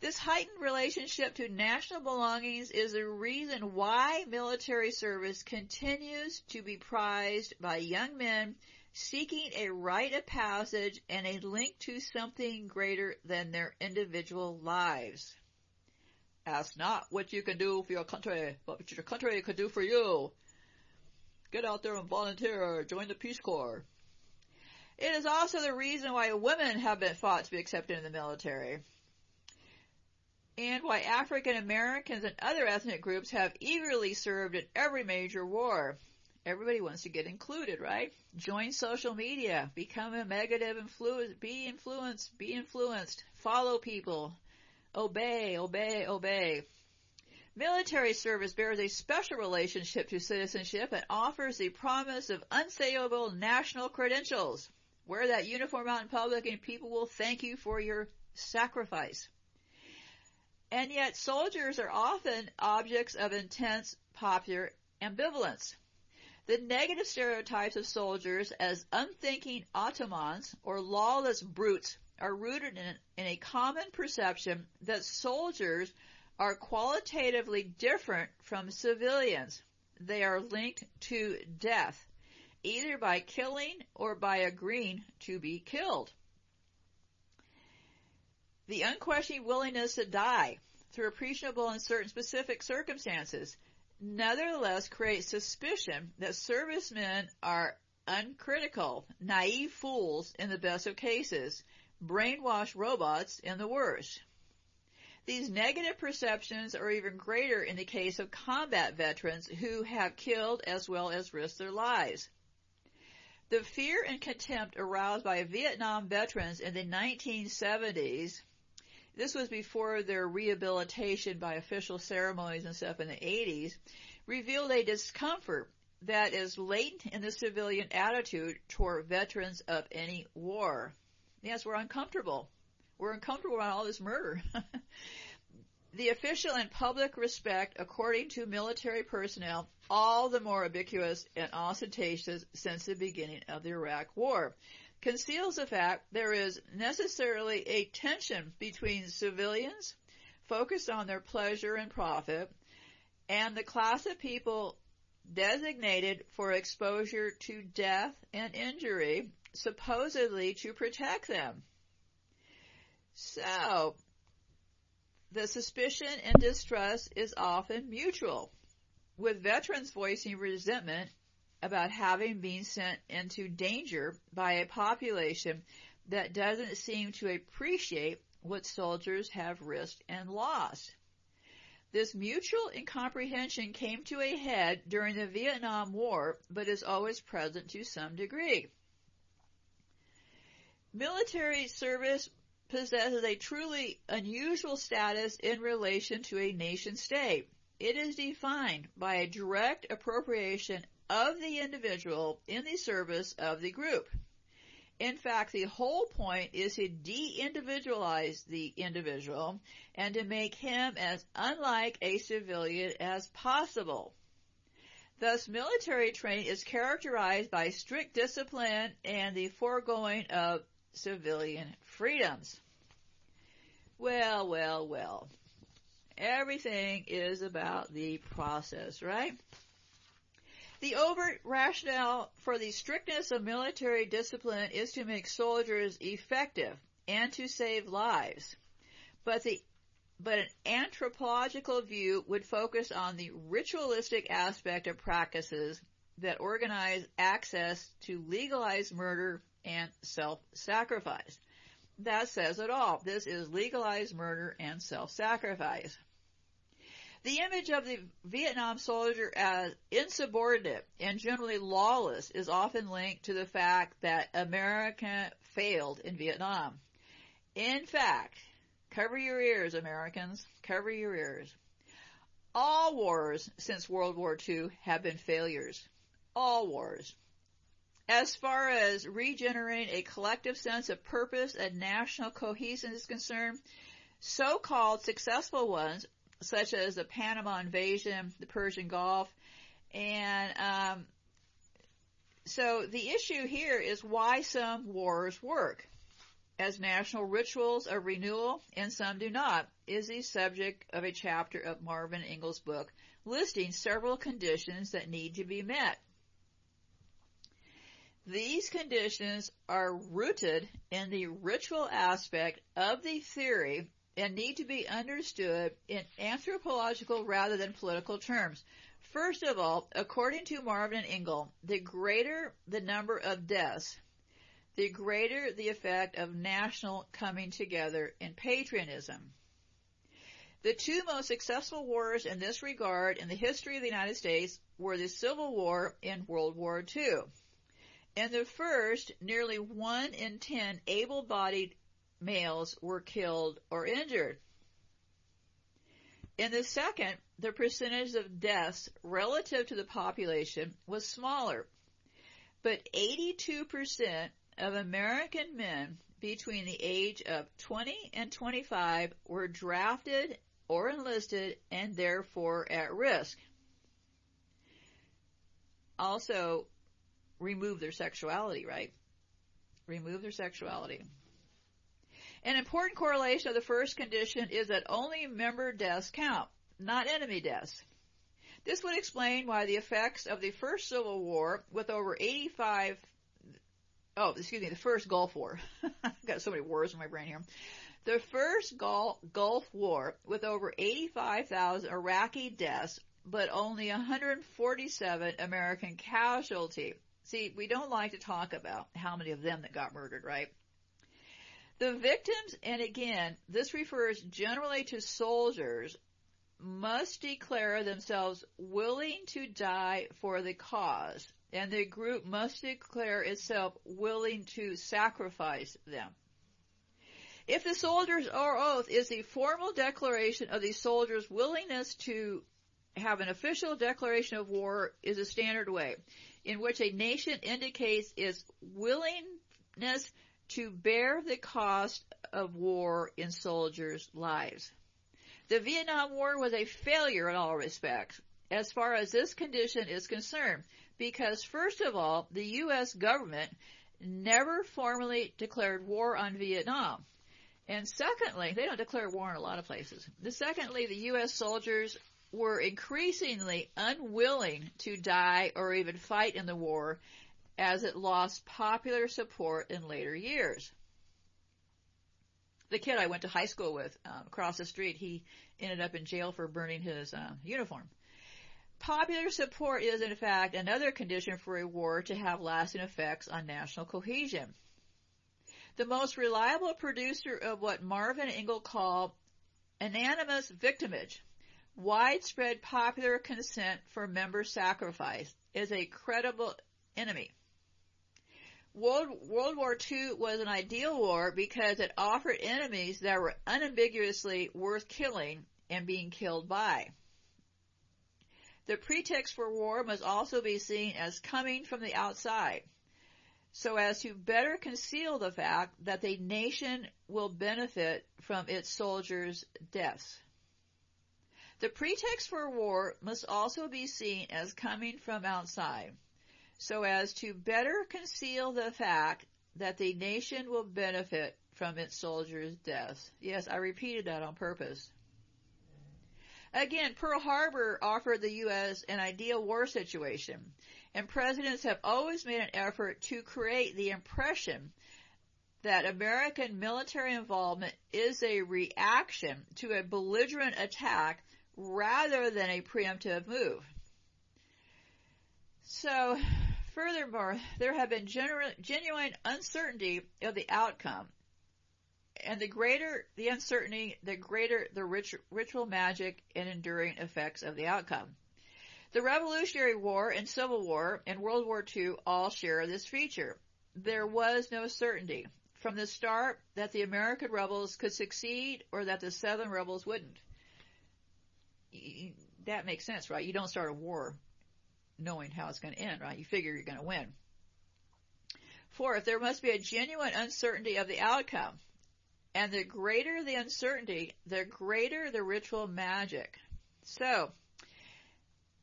[SPEAKER 1] This heightened relationship to national belongings is the reason why military service continues to be prized by young men seeking a rite of passage and a link to something greater than their individual lives. Ask not what you can do for your country, but what your country can do for you. Get out there and volunteer, join the Peace Corps. It is also the reason why women have been fought to be accepted in the military. And why African Americans and other ethnic groups have eagerly served in every major war. Everybody wants to get included, right? Join social media, become a negative influence, be influenced, be influenced, follow people, obey, obey, obey. Military service bears a special relationship to citizenship and offers the promise of unsayable national credentials. Wear that uniform out in public and people will thank you for your sacrifice. And yet soldiers are often objects of intense popular ambivalence. The negative stereotypes of soldiers as unthinking automans or lawless brutes are rooted in, in a common perception that soldiers are qualitatively different from civilians. They are linked to death, either by killing or by agreeing to be killed. The unquestioning willingness to die through appreciable and certain specific circumstances nevertheless creates suspicion that servicemen are uncritical, naive fools in the best of cases, brainwashed robots in the worst. These negative perceptions are even greater in the case of combat veterans who have killed as well as risked their lives. The fear and contempt aroused by Vietnam veterans in the 1970s, this was before their rehabilitation by official ceremonies and stuff in the 80s, revealed a discomfort that is latent in the civilian attitude toward veterans of any war. Yes, we're uncomfortable. We're uncomfortable around all this murder. the official and public respect, according to military personnel, all the more ubiquitous and ostentatious since the beginning of the Iraq War, conceals the fact there is necessarily a tension between civilians focused on their pleasure and profit and the class of people designated for exposure to death and injury, supposedly to protect them. So, the suspicion and distrust is often mutual, with veterans voicing resentment about having been sent into danger by a population that doesn't seem to appreciate what soldiers have risked and lost. This mutual incomprehension came to a head during the Vietnam War, but is always present to some degree. Military service possesses a truly unusual status in relation to a nation state. It is defined by a direct appropriation of the individual in the service of the group. In fact, the whole point is to de-individualize the individual and to make him as unlike a civilian as possible. Thus, military training is characterized by strict discipline and the foregoing of civilian freedoms. Well, well, well. Everything is about the process, right? The overt rationale for the strictness of military discipline is to make soldiers effective and to save lives. But the but an anthropological view would focus on the ritualistic aspect of practices that organize access to legalized murder and self-sacrifice. That says it all. This is legalized murder and self-sacrifice. The image of the Vietnam soldier as insubordinate and generally lawless is often linked to the fact that America failed in Vietnam. In fact, cover your ears, Americans, cover your ears. All wars since World War II have been failures. All wars. As far as regenerating a collective sense of purpose and national cohesion is concerned, so-called successful ones such as the Panama invasion, the Persian Gulf, and um, so the issue here is why some wars work. As national rituals of renewal, and some do not, is the subject of a chapter of Marvin Ingle's book, listing several conditions that need to be met. These conditions are rooted in the ritual aspect of the theory and need to be understood in anthropological rather than political terms. First of all, according to Marvin Ingle, the greater the number of deaths, the greater the effect of national coming together in patriotism. The two most successful wars in this regard in the history of the United States were the Civil War and World War II. In the first, nearly one in ten able-bodied males were killed or injured. In the second, the percentage of deaths relative to the population was smaller, but 82% of American men between the age of 20 and 25 were drafted or enlisted and therefore at risk. also remove their sexuality, right? Remove their sexuality. An important correlation of the first condition is that only member deaths count, not enemy deaths. This would explain why the effects of the first Civil War, with over 85, oh, excuse me, the first Gulf War. I've got so many wars in my brain here. The first Gulf War, with over 85,000 Iraqi deaths, but only 147 American casualties. See, we don't like to talk about how many of them that got murdered, right? The victims, and again, this refers generally to soldiers, must declare themselves willing to die for the cause, and the group must declare itself willing to sacrifice them. If the soldier's oath is the formal declaration of the soldier's willingness to have an official declaration of war is a standard way in which a nation indicates its willingness to bear the cost of war in soldiers' lives. The Vietnam War was a failure in all respects as far as this condition is concerned because first of all, the U.S. government never formally declared war on Vietnam. And secondly, they don't declare war in a lot of places. The secondly, the U.S. soldiers were increasingly unwilling to die or even fight in the war as it lost popular support in later years. The kid I went to high school with um, across the street, he ended up in jail for burning his uh, uniform. Popular support is, in fact, another condition for a war to have lasting effects on national cohesion. The most reliable producer of what Marvin Ingle called anonymous victimage widespread popular consent for member sacrifice is a credible enemy. World, World War II was an ideal war because it offered enemies that were unambiguously worth killing and being killed by. The pretext for war must also be seen as coming from the outside, so as to better conceal the fact that the nation will benefit from its soldiers' deaths. The pretext for war must also be seen as coming from outside, so as to better conceal the fact that the nation will benefit from its soldiers' deaths. Yes, I repeated that on purpose. Again, Pearl Harbor offered the U.S. an ideal war situation, and presidents have always made an effort to create the impression that American military involvement is a reaction to a belligerent attack rather than a preemptive move. So, furthermore, there have been genuine, uncertainty of the outcome. And the greater the uncertainty, the greater the rich, ritual magic and enduring effects of the outcome. The Revolutionary War and Civil War and World War II all share this feature. There was no certainty from the start that the American rebels could succeed or that the Southern rebels wouldn't that makes sense, right? You don't start a war knowing how it's going to end, right? You figure you're going to win. Fourth, there must be a genuine uncertainty of the outcome. And the greater the uncertainty, the greater the ritual magic. So,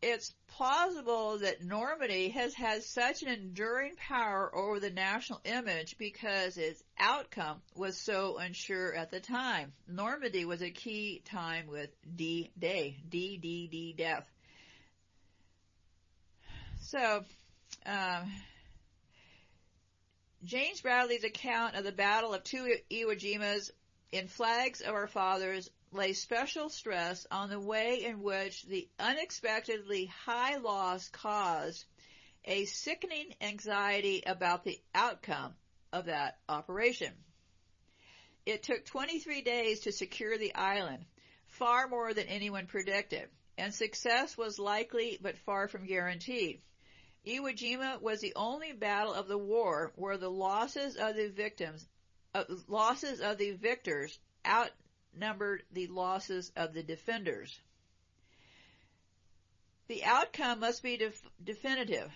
[SPEAKER 1] it's plausible that Normandy has had such an enduring power over the national image because its outcome was so unsure at the time. Normandy was a key time with D-Day, D-D-D death. So, um, James Bradley's account of the Battle of two Iwo Jimas in Flags of Our Fathers lay special stress on the way in which the unexpectedly high loss caused a sickening anxiety about the outcome of that operation. It took 23 days to secure the island, far more than anyone predicted, and success was likely but far from guaranteed. Iwo Jima was the only battle of the war where the losses of the victims, uh, losses of the victors out outnumbered the losses of the defenders. The outcome must be def- definitive.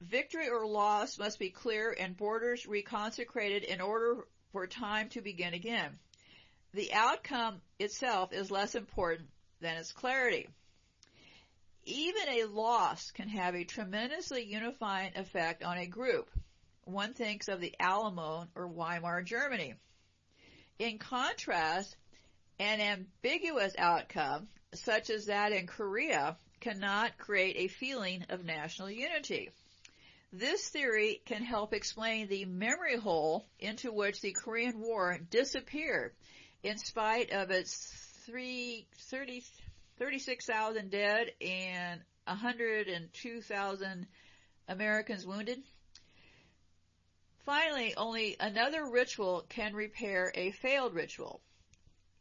[SPEAKER 1] Victory or loss must be clear and borders reconsecrated in order for time to begin again. The outcome itself is less important than its clarity. even a loss can have a tremendously unifying effect on a group. One thinks of the Alamo or Weimar Germany. In contrast, an ambiguous outcome, such as that in Korea, cannot create a feeling of national unity. This theory can help explain the memory hole into which the Korean War disappeared in spite of its three, 30, 36,000 dead and 102,000 Americans wounded. Finally, only another ritual can repair a failed ritual.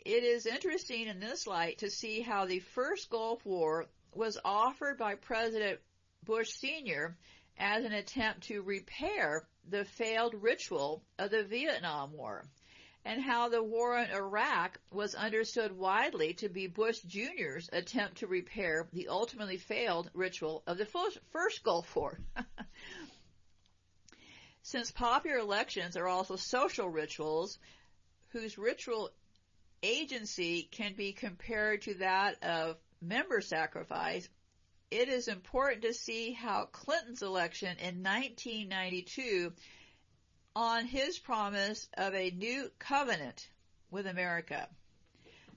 [SPEAKER 1] It is interesting in this light to see how the first Gulf War was offered by President Bush Sr. as an attempt to repair the failed ritual of the Vietnam War, and how the war in Iraq was understood widely to be Bush Jr.'s attempt to repair the ultimately failed ritual of the first Gulf War. Since popular elections are also social rituals, whose ritual agency can be compared to that of member sacrifice, it is important to see how Clinton's election in 1992 on his promise of a new covenant with America.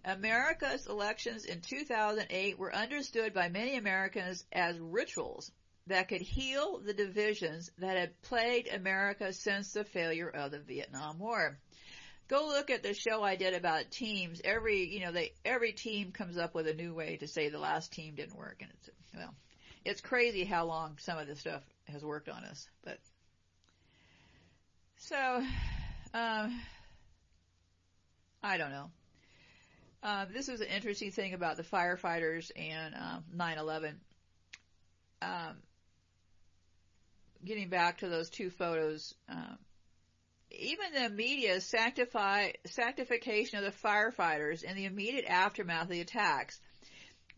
[SPEAKER 1] America's elections in 2008 were understood by many Americans as rituals that could heal the divisions that had plagued America since the failure of the Vietnam War. Go look at the show I did about teams. Every, you know, they, every team comes up with a new way to say the last team didn't work and it's, well, it's crazy how long some of this stuff has worked on us, but so, um, I don't know. Uh, this is an interesting thing about the firefighters and um, 9/11. Um, getting back to those two photos, um, even the media sanctify, sanctification of the firefighters in the immediate aftermath of the attacks,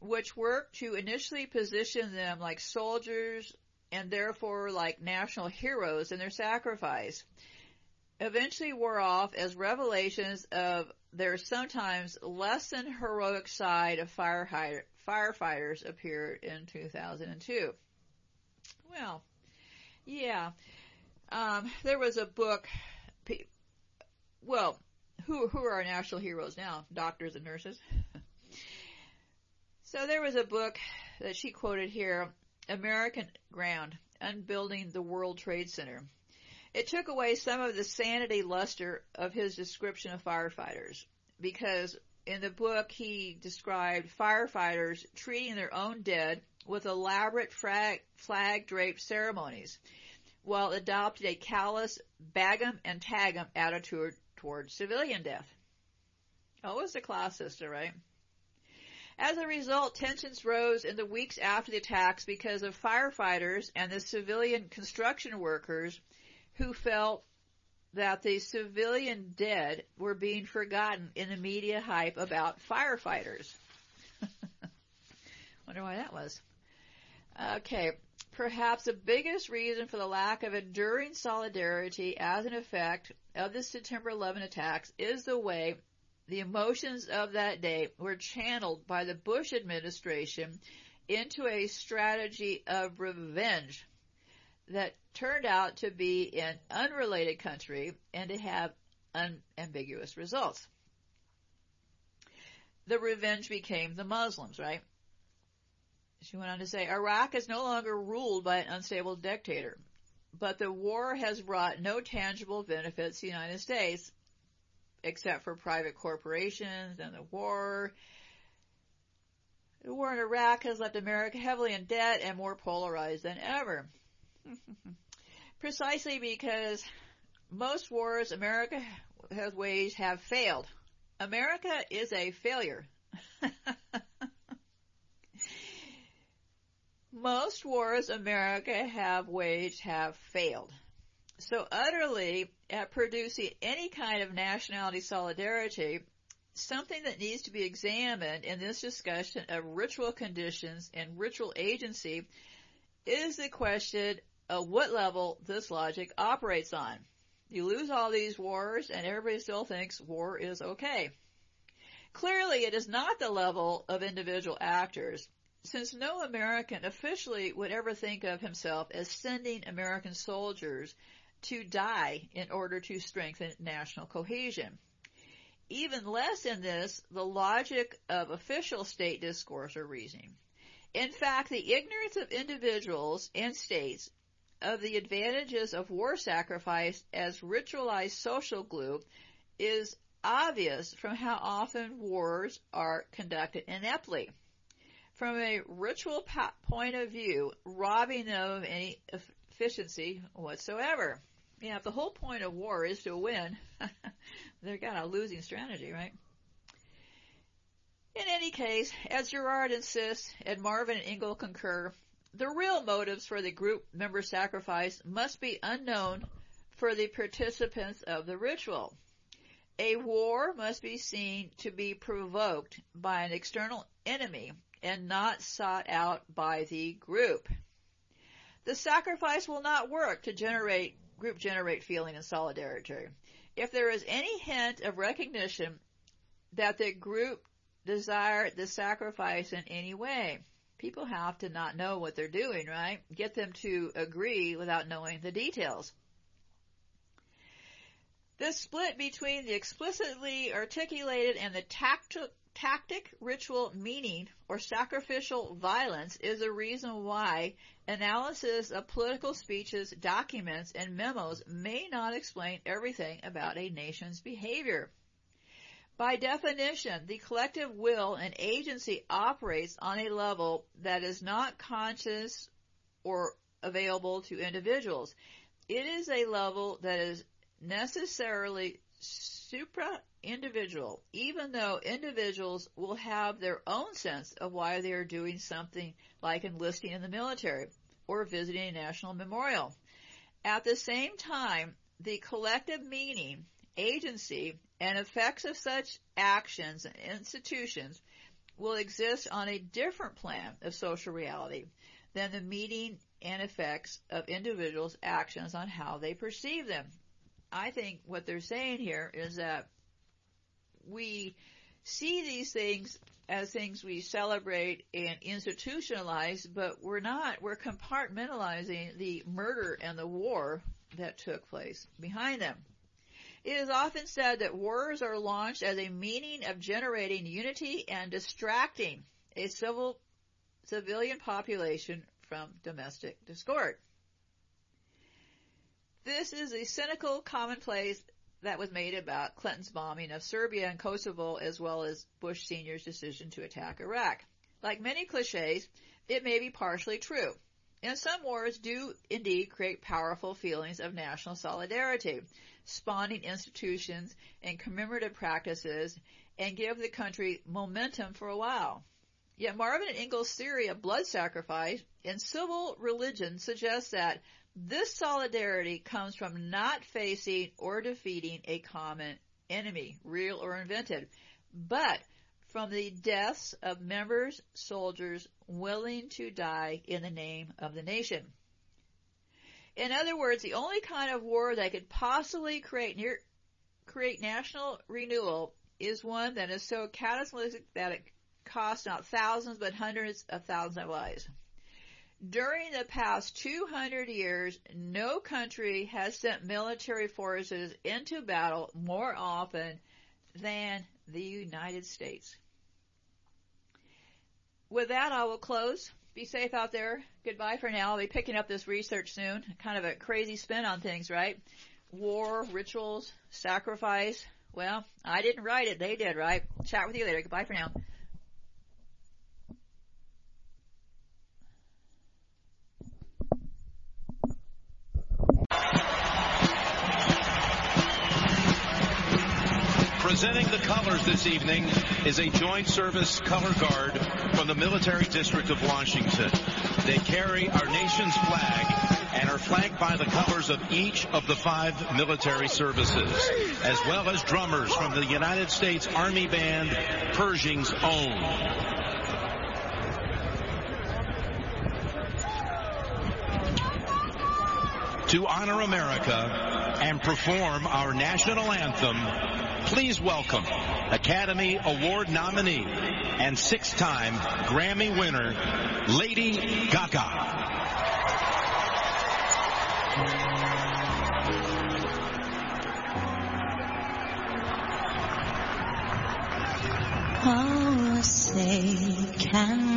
[SPEAKER 1] which worked to initially position them like soldiers and therefore like national heroes in their sacrifice, eventually wore off as revelations of their sometimes less than heroic side of firefighters appeared in 2002. Well, yeah. Um, there was a book. Well, who who are our national heroes now? Doctors and nurses. so there was a book that she quoted here, American Ground, Unbuilding the World Trade Center. It took away some of the sanity luster of his description of firefighters because in the book he described firefighters treating their own dead with elaborate flag, flag draped ceremonies while adopted a callous bag 'em and tag 'em attitude toward civilian death. Always a class system, right? As a result, tensions rose in the weeks after the attacks because of firefighters and the civilian construction workers who felt that the civilian dead were being forgotten in the media hype about firefighters. Wonder why that was. Okay, perhaps the biggest reason for the lack of enduring solidarity as an effect of the September 11 attacks is the way the emotions of that day were channeled by the Bush administration into a strategy of revenge that turned out to be in unrelated country and to have unambiguous results. The revenge became the Muslims, right? She went on to say, Iraq is no longer ruled by an unstable dictator, but the war has brought no tangible benefits to the United States except for private corporations and the war. The war in Iraq has left America heavily in debt and more polarized than ever. Precisely because most wars America has waged have failed. America is a failure. most wars America have waged have failed. So utterly at producing any kind of nationality solidarity, something that needs to be examined in this discussion of ritual conditions and ritual agency is the question of what level this logic operates on. You lose all these wars and everybody still thinks war is okay. Clearly it is not the level of individual actors since no American officially would ever think of himself as sending American soldiers to die in order to strengthen national cohesion. Even less in this, the logic of official state discourse or reasoning. In fact, the ignorance of individuals and states of the advantages of war sacrifice as ritualized social glue is obvious from how often wars are conducted ineptly. From a ritual point of view, robbing them of any efficiency whatsoever. Yeah, if the whole point of war is to win, they've got a losing strategy, right? In any case, as Girard insists, and Marvin and Ingle concur, the real motives for the group member sacrifice must be unknown for the participants of the ritual. A war must be seen to be provoked by an external enemy and not sought out by the group. The sacrifice will not work to generate group generate feeling and solidarity. If there is any hint of recognition that the group desire the sacrifice in any way, people have to not know what they're doing, right? Get them to agree without knowing the details. This split between the explicitly articulated and the tactic, tactic, ritual meaning, or sacrificial violence is a reason why analysis of political speeches, documents, and memos may not explain everything about a nation's behavior. By definition, the collective will and agency operates on a level that is not conscious or available to individuals. It is a level that is necessarily supra individual, even though individuals will have their own sense of why they are doing something like enlisting in the military or visiting a national memorial. At the same time, the collective meaning, agency, and effects of such actions and institutions will exist on a different plan of social reality than the meaning and effects of individuals' actions on how they perceive them. I think what they're saying here is that we see these things as things we celebrate and institutionalize, but we're not. We're compartmentalizing the murder and the war that took place behind them. It is often said that wars are launched as a meaning of generating unity and distracting a civil civilian population from domestic discord. This is a cynical commonplace that was made about Clinton's bombing of Serbia and Kosovo as well as Bush Sr.'s decision to attack Iraq. Like many cliches, it may be partially true. And some wars do indeed create powerful feelings of national solidarity, spawning institutions and commemorative practices and give the country momentum for a while. Yet Marvin and Ingle's theory of blood sacrifice in civil religion suggests that this solidarity comes from not facing or defeating a common enemy, real or invented, but from the deaths of members, soldiers willing to die in the name of the nation. In other words, the only kind of war that could possibly create near, create national renewal is one that is so cataclysmic that it costs not thousands but hundreds of thousands of lives. During the past 200 years, no country has sent military forces into battle more often than the United States. With that, I will close. Be safe out there. Goodbye for now. I'll be picking up this research soon. Kind of a crazy spin on things, right? War, rituals, sacrifice. Well, I didn't write it. They did, right? Chat with you later. Goodbye for now.
[SPEAKER 2] Presenting the colors this evening is a joint service color guard from the military district of Washington. They carry our nation's flag and are flanked by the colors of each of the five military services, as well as drummers from the United States Army Band, Pershing's own. To honor America and perform our national anthem, please welcome Academy Award nominee and six-time Grammy winner, Lady Gaga.
[SPEAKER 3] Say can